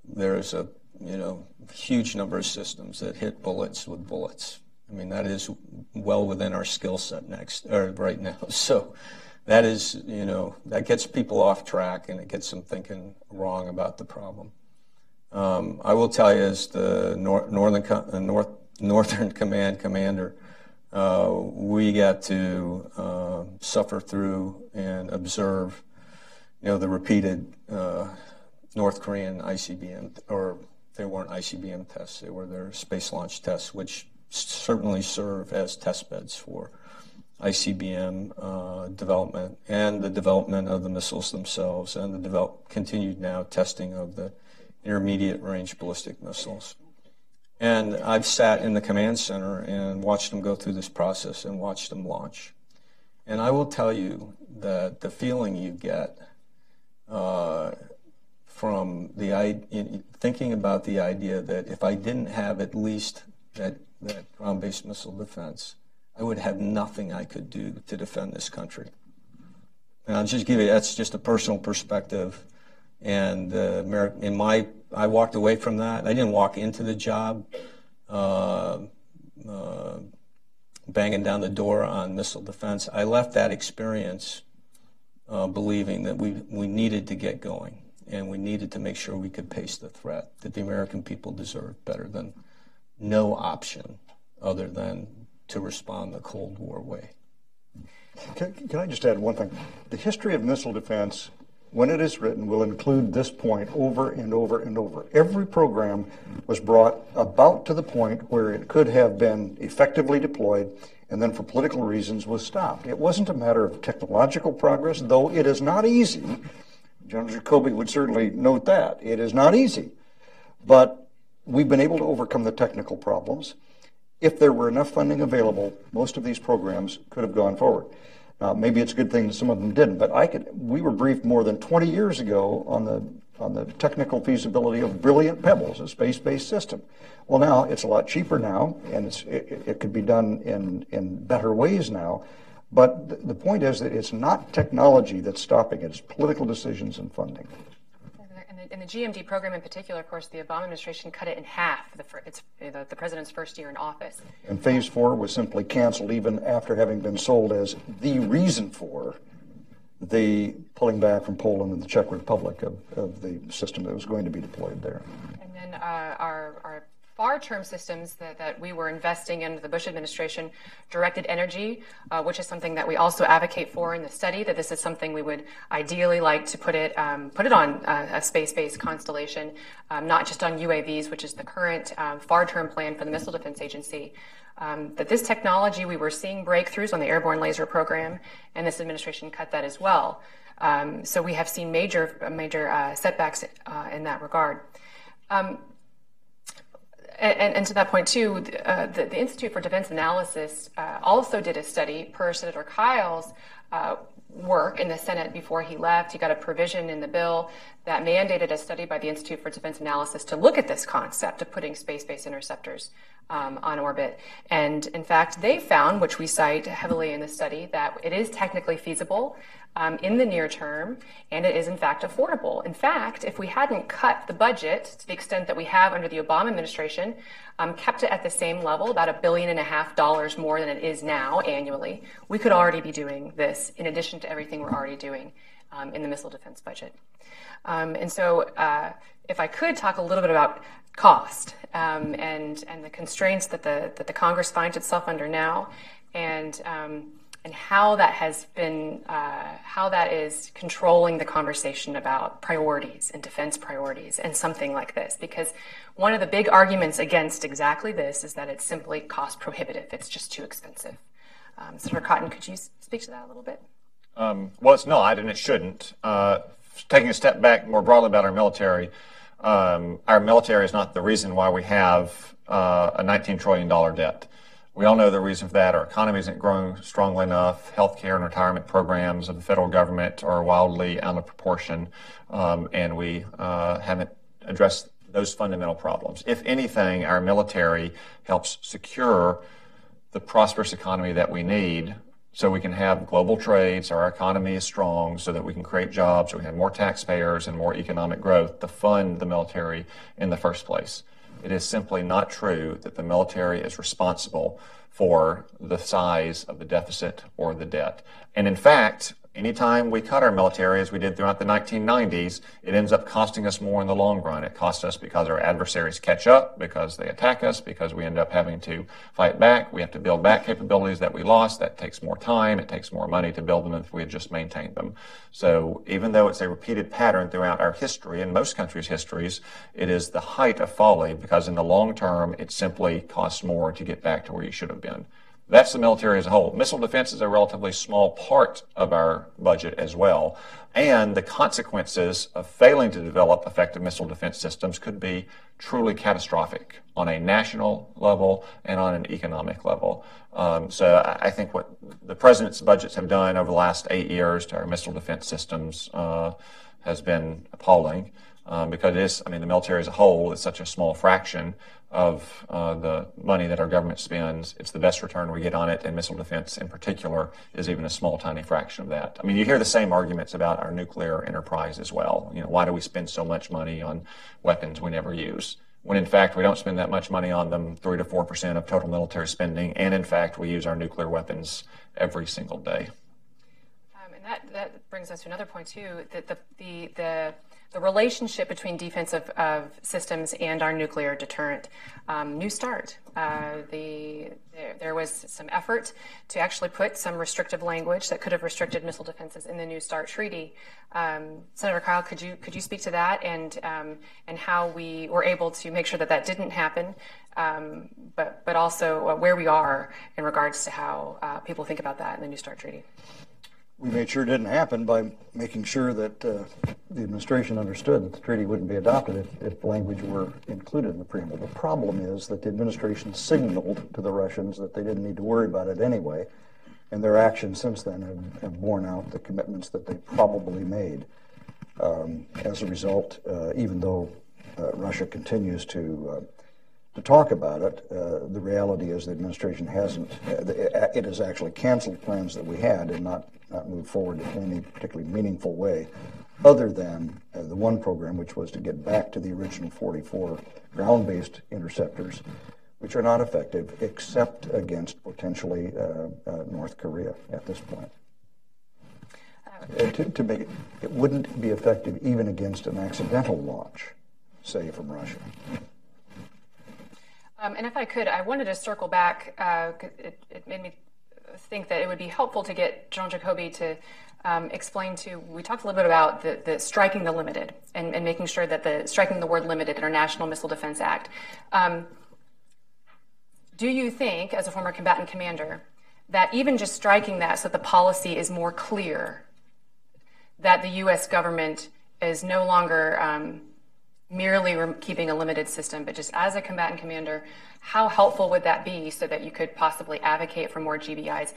[SPEAKER 4] there's a, you know, huge number of systems that hit bullets with bullets. I mean, that is well within our skill set next, or right now. So that is, you know, that gets people off track and it gets them thinking wrong about the problem. Um, I will tell you, as the nor- northern, uh, north Northern Command commander, uh, we got to uh, suffer through and observe, you know, the repeated uh, North Korean ICBM, or they weren't ICBM tests, they were their space launch tests, which certainly serve as test beds for ICBM uh, development and the development of the missiles themselves and the develop, continued now testing of the intermediate range ballistic missiles. And I've sat in the command center and watched them go through this process and watched them launch. And I will tell you that the feeling you get uh, from the thinking about the idea that if I didn't have at least that, that ground-based missile defense, I would have nothing I could do to defend this country. And I'll just give you that's just a personal perspective. And uh, in my I walked away from that. I didn't walk into the job uh, uh, banging down the door on missile defense. I left that experience uh, believing that we, we needed to get going and we needed to make sure we could pace the threat, that the American people deserved better than no option other than to respond the Cold War way.
[SPEAKER 2] Can, can I just add one thing? The history of missile defense when it is written, will include this point over and over and over. Every program was brought about to the point where it could have been effectively deployed and then for political reasons was stopped. It wasn't a matter of technological progress, though it is not easy. General Jacoby would certainly note that. It is not easy. But we've been able to overcome the technical problems. If there were enough funding available, most of these programs could have gone forward. Uh, maybe it's a good thing that some of them didn't, but I could. We were briefed more than 20 years ago on the on the technical feasibility of Brilliant Pebbles, a space-based system. Well, now it's a lot cheaper now, and it's, it, it could be done in in better ways now. But the point is that it's not technology that's stopping it; it's political decisions and funding
[SPEAKER 1] in the GMD program in particular, of course, the Obama administration cut it in half the, it's, the, the president's first year in office.
[SPEAKER 2] And phase four was simply canceled even after having been sold as the reason for the pulling back from Poland and the Czech Republic of, of the system that was going to be deployed there.
[SPEAKER 1] And then uh, our, our far term systems that, that we were investing in the Bush administration, directed energy, uh, which is something that we also advocate for in the study, that this is something we would ideally like to put it, um, put it on uh, a space based constellation, um, not just on UAVs, which is the current um, far term plan for the Missile Defense Agency. Um, that this technology, we were seeing breakthroughs on the airborne laser program, and this administration cut that as well. Um, so we have seen major, major uh, setbacks uh, in that regard. Um, and, and, to that point too, uh, the, the, Institute for Defense Analysis uh, also did a study per Senator Kyl's uh, work in the Senate before he left. He got a provision in the bill that mandated a study by the Institute for Defense Analysis to look at this concept of putting space-based interceptors um, on orbit. And in fact, they found, which we cite heavily in the study, that it is technically feasible um, in the near term, and it is in fact affordable. In fact, if we hadn't cut the budget to the extent that we have under the Obama administration, um, kept it at the same level, about a billion and a half dollars more than it is now annually, we could already be doing this in addition to everything we're already doing um, in the missile defense budget. Um, and so, uh, if I could talk a little bit about cost um, and and the constraints that the that the Congress finds itself under now, and um, and how that has been, uh, how that is controlling the conversation about priorities and defense priorities and something like this. Because one of the big arguments against exactly this is that it's simply cost prohibitive. It's just too expensive. Um, Senator Cotton, could you speak to that a little bit?
[SPEAKER 3] Um, well, it's not, and it shouldn't. Uh, taking a step back more broadly about our military, um, our military is not the reason why we have uh, a $19 trillion debt. We all know the reason for that. Our economy isn't growing strongly enough. Healthcare and retirement programs of the federal government are wildly out of proportion, um, and we uh, haven't addressed those fundamental problems. If anything, our military helps secure the prosperous economy that we need so we can have global trade, so our economy is strong, so that we can create jobs, so we have more taxpayers and more economic growth to fund the military in the first place. It is simply not true that the military is responsible for the size of the deficit or the debt. And in fact, Anytime we cut our military, as we did throughout the 1990s, it ends up costing us more in the long run. It costs us because our adversaries catch up, because they attack us, because we end up having to fight back. We have to build back capabilities that we lost. That takes more time. It takes more money to build them if we had just maintained them. So even though it's a repeated pattern throughout our history and most countries' histories, it is the height of folly because in the long term, it simply costs more to get back to where you should have been. That's the military as a whole. Missile defense is a relatively small part of our budget as well. And the consequences of failing to develop effective missile defense systems could be truly catastrophic on a national level and on an economic level. Um, so I think what the president's budgets have done over the last eight years to our missile defense systems uh, has been appalling um, because it is, I mean, the military as a whole is such a small fraction of uh, the money that our government spends. It's the best return we get on it, and missile defense in particular is even a small, tiny fraction of that. I mean, you hear the same arguments about our nuclear enterprise as well. You know, why do we spend so much money on weapons we never use? When in fact we don't spend that much money on them, three to four percent of total military spending, and in fact we use our nuclear weapons every single day.
[SPEAKER 1] Um, and that that brings us to another point too. That the the the the relationship between defensive of systems and our nuclear deterrent. Um, New START. Uh, the, there, there, was some effort to actually put some restrictive language that could have restricted missile defenses in the New START treaty. Um, Senator Kyl, could you could you speak to that and um, and how we were able to make sure that that didn't happen, um, but but also uh, where we are in regards to how uh, people think about that in the New START treaty.
[SPEAKER 2] We made sure it didn't happen by making sure that uh, the administration understood that the treaty wouldn't be adopted if, if language were included in the preamble. The problem is that the administration signaled to the Russians that they didn't need to worry about it anyway, and their actions since then have, have borne out the commitments that they probably made. Um, as a result, uh, even though uh, Russia continues to uh, to talk about it, uh, the reality is the administration hasn't. Uh, it has actually canceled plans that we had and not not moved forward in any particularly meaningful way, other than uh, the one program, which was to get back to the original 44 ground-based interceptors, which are not effective except against potentially North Korea at this point. Uh, to, to, make it, it wouldn't be effective even against an accidental launch, say from Russia.
[SPEAKER 1] Um, and if I could, I wanted to circle back. Uh, it, it, made me think that it would be helpful to get General Jacoby to um, explain to. We talked a little bit about the, the striking the limited and, and, making sure that the striking the word limited in our National Missile Defense Act. Um, do you think, as a former combatant commander, that even just striking that so that the policy is more clear that the U.S. government is no longer um, merely keeping a limited system, but just as a combatant commander, how helpful would that be so that you could possibly advocate for more GBIs,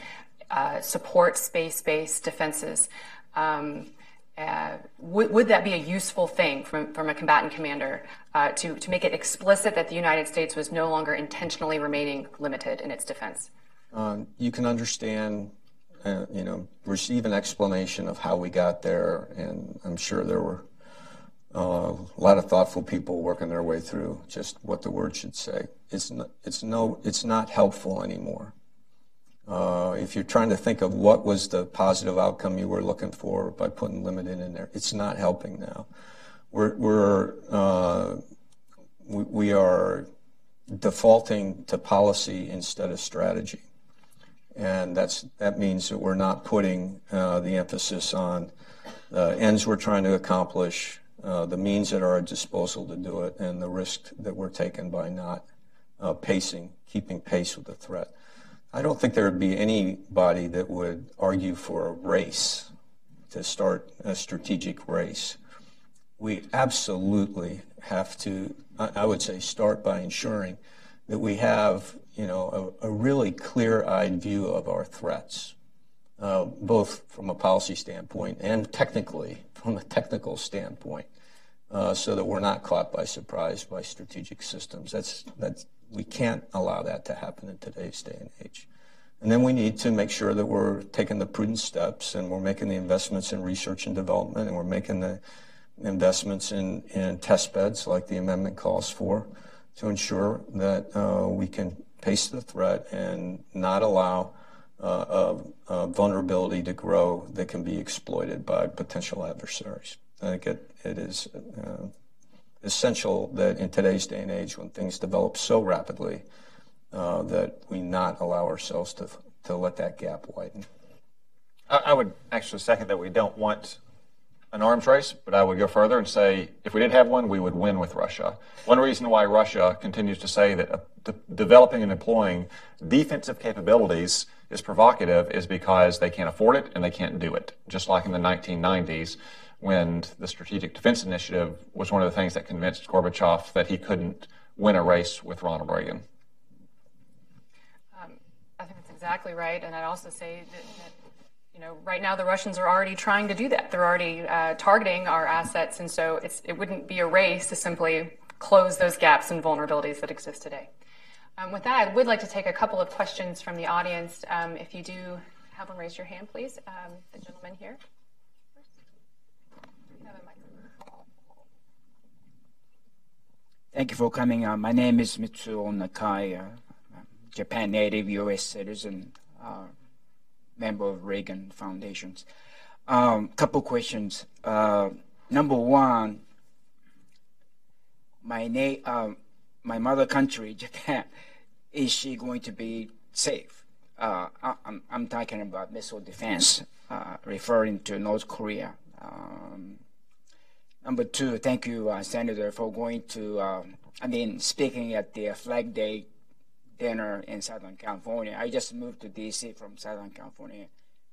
[SPEAKER 1] uh, support space-based defenses? Um, uh, would, would, that be a useful thing from, from a combatant commander uh, to, to make it explicit that the United States was no longer intentionally remaining limited in its defense?
[SPEAKER 4] Um, you can understand uh, you know, receive an explanation of how we got there. And I'm sure there were uh, a lot of thoughtful people working their way through just what the word should say. It's no, it's no, it's not helpful anymore. Uh, if you're trying to think of what was the positive outcome you were looking for by putting limited in there, it's not helping now. We're, we're uh, we, we are defaulting to policy instead of strategy and that's that means that we're not putting uh, the emphasis on the ends we're trying to accomplish, uh, the means at our disposal to do it, and the risk that we're taking by not uh, pacing, keeping pace with the threat. I don't think there would be anybody that would argue for a race to start a strategic race. We absolutely have to, I would say, start by ensuring that we have you know, a, a really clear-eyed view of our threats, uh, both from a policy standpoint and technically from a technical standpoint, uh, so that we're not caught by surprise by strategic systems. That's that's we can't allow that to happen in today's day and age. And then we need to make sure that we're taking the prudent steps and we're making the investments in research and development and we're making the investments in, in test beds like the amendment calls for to ensure that uh, we can pace the threat and not allow vulnerability to grow that can be exploited by potential adversaries. I think it, it is uh, essential that in today's day and age, when things develop so rapidly, uh, that we not allow ourselves to, to let that gap widen.
[SPEAKER 3] I, I would actually second that we don't want an arms race, but I would go further and say if we did have one, we would win with Russia. One reason why Russia continues to say that uh, de- developing and deploying defensive capabilities is provocative is because they can't afford it and they can't do it. Just like in the 1990s, when the Strategic Defense Initiative was one of the things that convinced Gorbachev that he couldn't win a race with Ronald Reagan.
[SPEAKER 1] Um, I think that's exactly right, and I'd also say that, that you know, right now the Russians are already trying to do that. They're already uh, targeting our assets, and so it wouldn't be a race to simply close those gaps and vulnerabilities that exist today. Um, with that, I would like to take a couple of questions from the audience. Um, if you do have one, raise your hand, please. Um, the gentleman here.
[SPEAKER 5] Thank you for coming. Uh, my name is Mitsuo Nakai, uh, Japan native, U.S. citizen. Uh, member of Reagan Foundations. Um, couple questions. Uh, number one, my na- uh, my mother country, Japan, is she going to be safe? Uh, I, am I'm talking about missile defense, uh, referring to North Korea. Um, number two, thank you, uh, Senator, for going to, um, I mean, speaking at the Flag Day dinner in Southern California. I just moved to DC from Southern California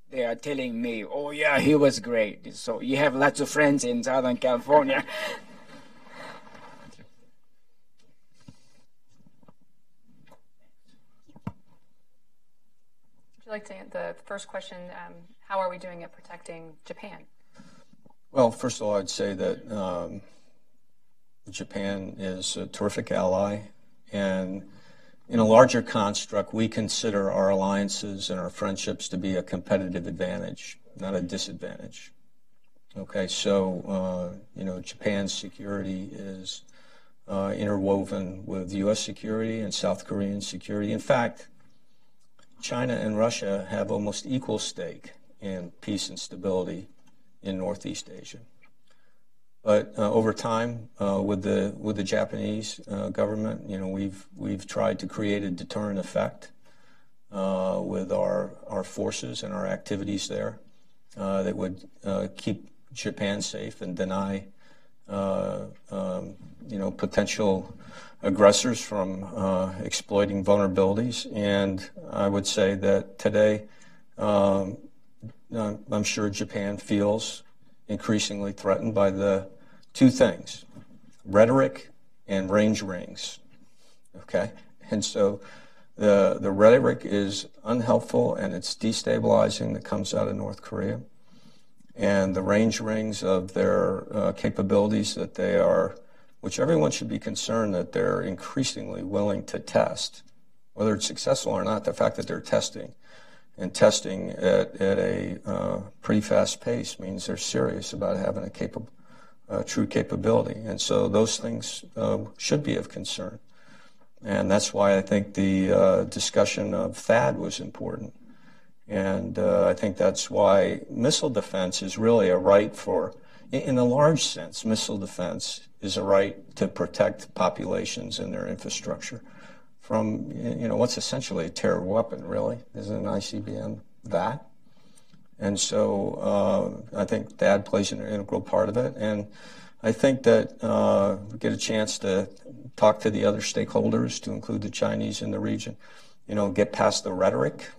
[SPEAKER 5] they are telling me, "Oh yeah, he was great." So you have lots of friends in Southern California.
[SPEAKER 1] you like to the first question? Um, how are we doing at protecting Japan?
[SPEAKER 4] Well, first of all, I'd say that um, Japan is a terrific ally, and in a larger construct, we consider our alliances and our friendships to be a competitive advantage, not a disadvantage. Okay, so uh, you know, Japan's security is uh, interwoven with U.S. security and South Korean security. In fact, China and Russia have almost equal stake in peace and stability in Northeast Asia. But uh, over time, uh, with the with the Japanese uh, government, you know, we've we've tried to create a deterrent effect uh, with our our forces and our activities there uh, that would uh, keep Japan safe and deny, um, you know, potential aggressors from exploiting vulnerabilities. And I would say that today, um, I'm sure Japan feels increasingly threatened by the two things rhetoric and range rings. Okay? And so the, the rhetoric is unhelpful and it's destabilizing that comes out of North Korea. And the range rings of their uh, capabilities that they are, which everyone should be concerned that they're increasingly willing to test. Whether it's successful or not, the fact that they're testing and testing at, at a uh, pretty fast pace means they're serious about having a capable, uh, true capability. And so those things uh, should be of concern. And that's why I think the uh, discussion of THAAD was important. And uh, I think that's why missile defense is really a right for, in a large sense, missile defense is a right to protect populations and their infrastructure from, you know, what's essentially a terror weapon, really, is an ICBM that. And so uh, I think THAAD plays an integral part of it. And I think that uh, we get a chance to talk to the other stakeholders, to include the Chinese in the region, you know, get past the rhetoric,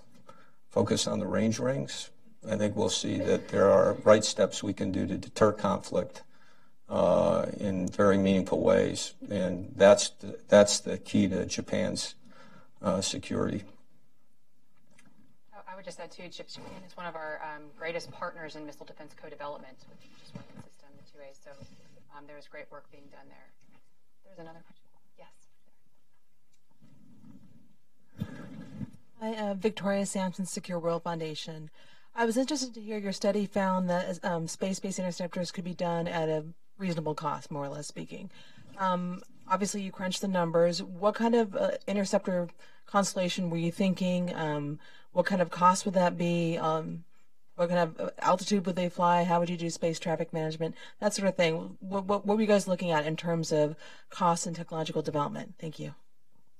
[SPEAKER 4] focus on the range rings. I think we'll see that there are right steps we can do to deter conflict uh, in very meaningful ways. And that's the, that's the key to Japan's uh, security.
[SPEAKER 1] I would just add, too, Japan is one of our um, greatest partners in missile defense co-development, which is one system, the 2A. So um, there's great work being done there. There's another question. Yes.
[SPEAKER 6] Hi, uh, Victoria Samson, Secure World Foundation. I was interested to hear your study found that um, space-based interceptors could be done at a reasonable cost, more or less speaking. Um, obviously, you crunched the numbers. What kind of uh, interceptor constellation were you thinking? Um, what kind of cost would that be? Um, what kind of uh, altitude would they fly? How would you do space traffic management? That sort of thing. What, what, what were you guys looking at in terms of cost and technological development? Thank you.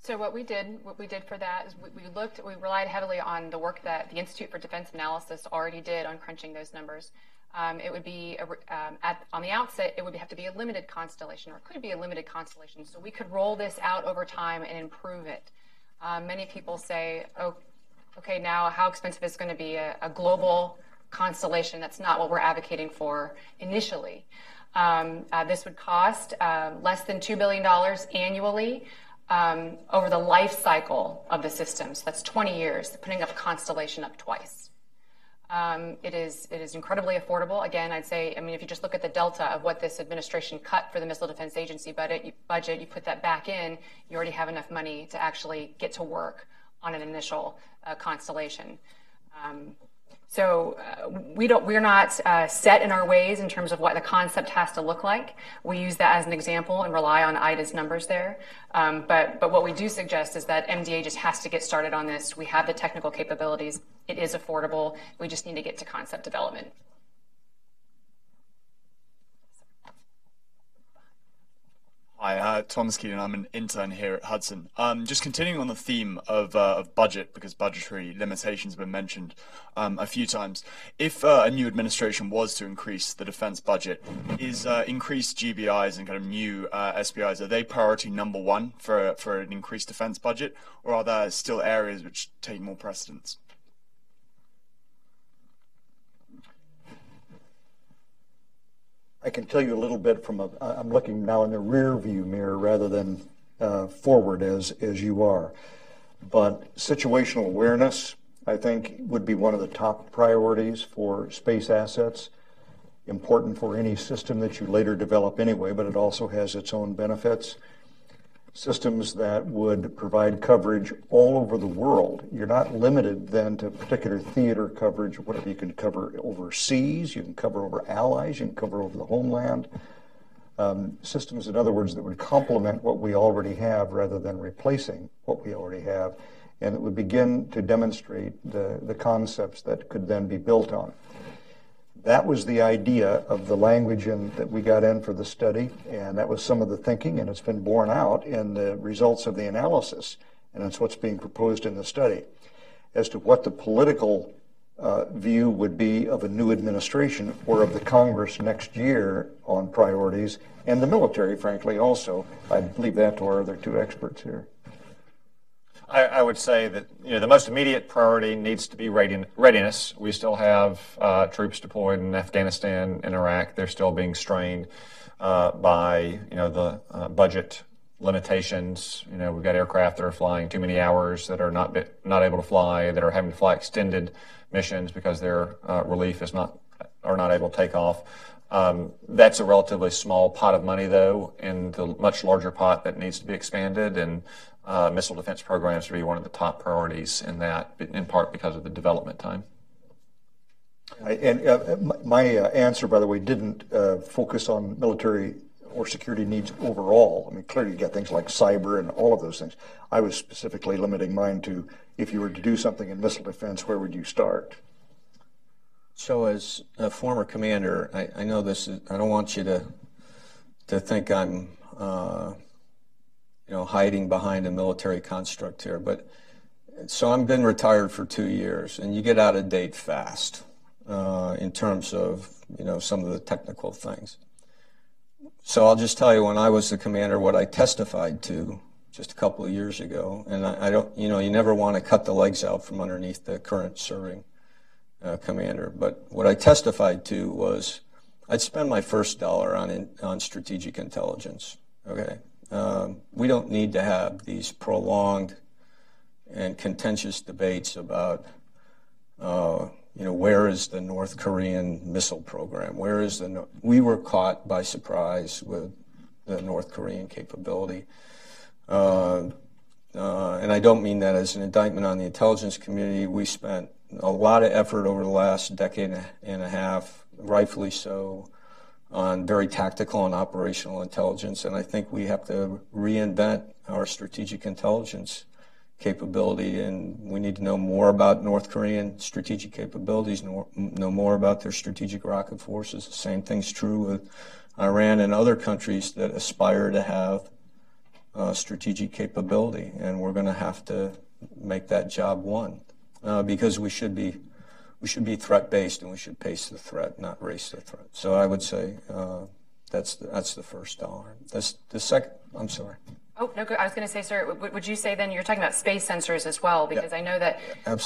[SPEAKER 1] So what we did, what we did for that is we, we, looked, we relied heavily on the work that the Institute for Defense Analysis already did on crunching those numbers. Um, it would be a, um, at, on the outset, it would have to be a limited constellation, or it could be a limited constellation. So we could roll this out over time and improve it. Um, many people say, "Oh, okay, now how expensive is going to be a, a, global constellation?" That's not what we're advocating for initially. Um, uh, this would cost uh, less than two billion dollars annually. Um, over the life cycle of the system. So that's 20 years, putting up a constellation up twice. Um, it is it is incredibly affordable. Again, I'd say, I mean, if you just look at the delta of what this administration cut for the Missile Defense Agency budget, you, budget, you put that back in, you already have enough money to actually get to work on an initial uh, constellation. Um, so uh, we don't, we're not uh, set in our ways in terms of what the concept has to look like. We use that as an example and rely on IDA's numbers there. Um, but, but what we do suggest is that MDA just has to get started on this. We have the technical capabilities. It is affordable. We just need to get to concept development.
[SPEAKER 7] Hi, uh, Thomas Keaton. I'm an intern here at Hudson. Um, just continuing on the theme of, uh, of budget, because budgetary limitations have been mentioned um, a few times. If uh, a new administration was to increase the defense budget, is uh, increased GBIs and kind of new uh, SBIs, are they priority number one for, for an increased defense budget, or are there still areas which take more precedence?
[SPEAKER 2] I can tell you a little bit from a, I'm looking now in the rear view mirror rather than uh, forward as, as you are. But situational awareness, I think, would be one of the top priorities for space assets. Important for any system that you later develop anyway, but it also has its own benefits systems that would provide coverage all over the world. You're not limited then to particular theater coverage, whatever you can cover overseas, you can cover over allies, you can cover over the homeland. Um, systems, in other words, that would complement what we already have rather than replacing what we already have, and it would begin to demonstrate the, the concepts that could then be built on. That was the idea of the language in, that we got in for the study, and that was some of the thinking, and it's been borne out in the results of the analysis, and that's what's being proposed in the study. As to what the political uh, view would be of a new administration or of the Congress next year on priorities, and the military, frankly, also. I'd leave that to our other two experts here.
[SPEAKER 3] I, I, would say that you know the most immediate priority needs to be readiness. We still have uh, troops deployed in Afghanistan and Iraq. They're still being strained uh, by you know the uh, budget limitations. You know we've got aircraft that are flying too many hours that are not not able to fly, that are having to fly extended missions because their uh, relief is not are not able to take off. Um, that's a relatively small pot of money, though, in the much larger pot that needs to be expanded. And uh, missile defense programs to be one of the top priorities in that, in part because of the development time.
[SPEAKER 2] I, and uh, my uh, answer, by the way, didn't uh, focus on military or security needs overall. I mean, clearly you got things like cyber and all of those things. I was specifically limiting mine to if you were to do something in missile defense, where would you start?
[SPEAKER 4] So, as a former commander, I, I know this. Is, I don't want you to to think I'm uh, you know, hiding behind a military construct here. But so I've been retired for two years, and you get out of date fast uh, in terms of you know some of the technical things. So I'll just tell you, when I was the commander, what I testified to just a couple of years ago, and I, I don't, you know, you never want to cut the legs out from underneath the current serving uh, commander. But what I testified to was I'd spend my first dollar on in, on strategic intelligence. Okay, um, we don't need to have these prolonged and contentious debates about, uh, you know, where is the North Korean missile program? Where is the? No- we were caught by surprise with the North Korean capability. Uh, uh, and I don't mean that as an indictment on the intelligence community. We spent a lot of effort over the last decade and a half, rightfully so, on very tactical and operational intelligence. And I think we have to reinvent our strategic intelligence capability. And we need to know more about North Korean strategic capabilities, know, know more about their strategic rocket forces. The same thing's true with Iran and other countries that aspire to have uh, strategic capability. And we're going to have to make that job one uh, because we should be we should be threat based and we should pace the threat, not race the threat. So I would say uh, that's the, that's the first dollar. That's the second. I'm sorry.
[SPEAKER 1] Oh no, I was going to say, sir. Would you say then you're talking about space sensors as well? Because yeah. I know that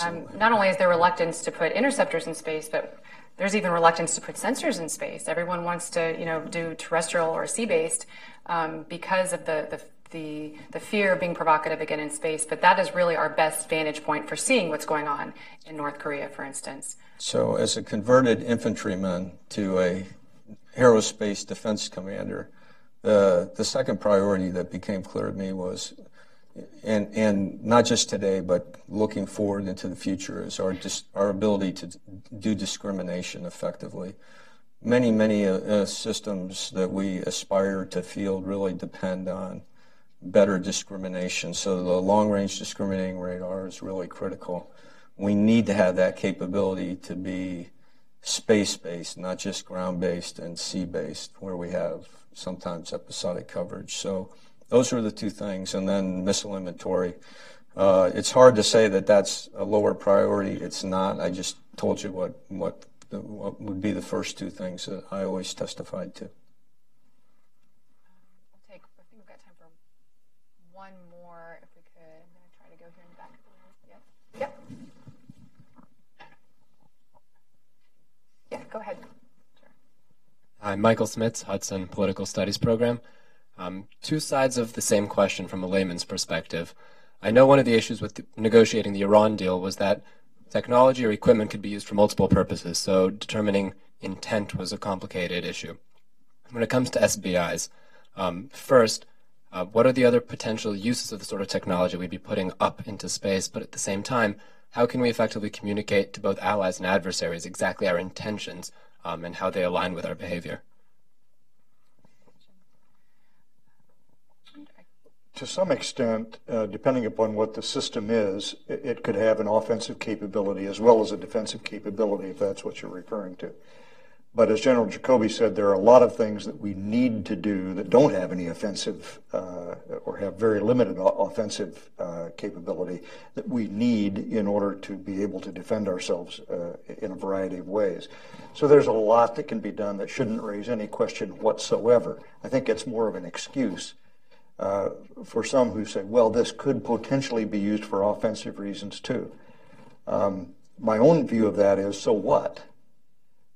[SPEAKER 1] um, not only is there reluctance to put interceptors in space, but there's even reluctance to put sensors in space. Everyone wants to, you know, do terrestrial or sea-based um, because of the, the the, the fear of being provocative again in space, but that is really our best vantage point for seeing what's going on in North Korea, for instance.
[SPEAKER 4] So, as a converted infantryman to a aerospace defense commander, the, the second priority that became clear to me was, and, and not just today, but looking forward into the future, is our, dis, our ability to do discrimination effectively many, many uh, systems that we aspire to field really depend on better discrimination. So the long range discriminating radar is really critical. We need to have that capability to be space based, not just ground based and sea based, where we have sometimes episodic coverage. So those are the two things. And then missile inventory. Uh, it's hard to say that that's a lower priority. It's not. I just told you what, what, what would be the first two things that I always testified to.
[SPEAKER 1] Go ahead.
[SPEAKER 8] I'm Michael Smits, Hudson Political Studies Program. Um, two sides of the same question from a layman's perspective. I know one of the issues with negotiating the Iran deal was that technology or equipment could be used for multiple purposes, so determining intent was a complicated issue. When it comes to SBIs, um, first, uh, what are the other potential uses of the sort of technology we'd be putting up into space? But at the same time, how can we effectively communicate to both allies and adversaries exactly our intentions um, and how they align with our behavior?
[SPEAKER 2] To some extent, uh, depending upon what the system is, it, it could have an offensive capability as well as a defensive capability, if that's what you're referring to. But as General Jacoby said, there are a lot of things that we need to do that don't have any offensive uh, or have very limited offensive uh, capability that we need in order to be able to defend ourselves uh, in a variety of ways. So there's a lot that can be done that shouldn't raise any question whatsoever. I think it's more of an excuse uh, for some who say, well, this could potentially be used for offensive reasons too. Um, my own view of that is, so what?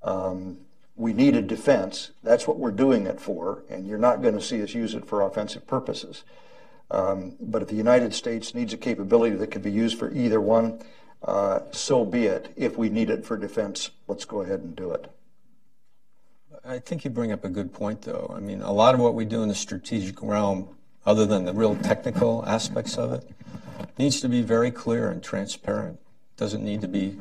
[SPEAKER 2] Um, we need a defense. That's what we're doing it for, and you're not going to see us use it for offensive purposes. Um, but if the United States needs a capability that can be used for either one, uh, so be it. If we need it for defense, let's go ahead and do it.
[SPEAKER 4] I think you bring up a good point, though. I mean, a lot of what we do in the strategic realm, other than the real technical aspects of it, needs to be very clear and transparent. Doesn't need to be,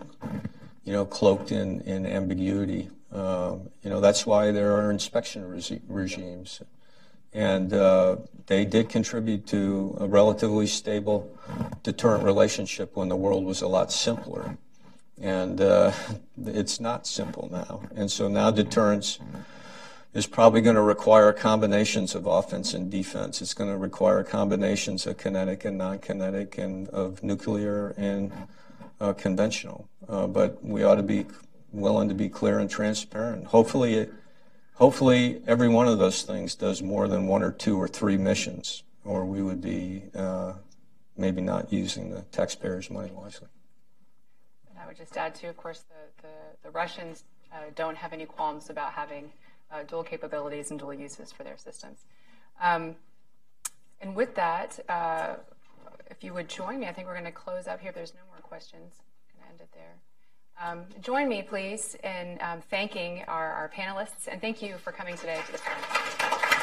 [SPEAKER 4] you know, cloaked in, in ambiguity. Um, you know, that's why there are inspection regi- regimes. And uh, they did contribute to a relatively stable deterrent relationship when the world was a lot simpler. And uh, it's not simple now. And so now deterrence is probably going to require combinations of offense and defense. It's going to require combinations of kinetic and non kinetic and of nuclear and uh, conventional. Uh, but we ought to be willing to be clear and transparent. Hopefully, hopefully every one of those things does more than one or two or three missions, or we would be uh, maybe not using the taxpayers' money wisely.
[SPEAKER 1] And I would just add too, of course, the, the, the Russians uh, don't have any qualms about having uh, dual capabilities and dual uses for their systems. Um, and with that, uh, if you would join me, I think we're going to close up here. If there's no more questions, I'm going to end it there. Um, join me, please, in um, thanking our, our panelists, and thank you for coming today to the panel.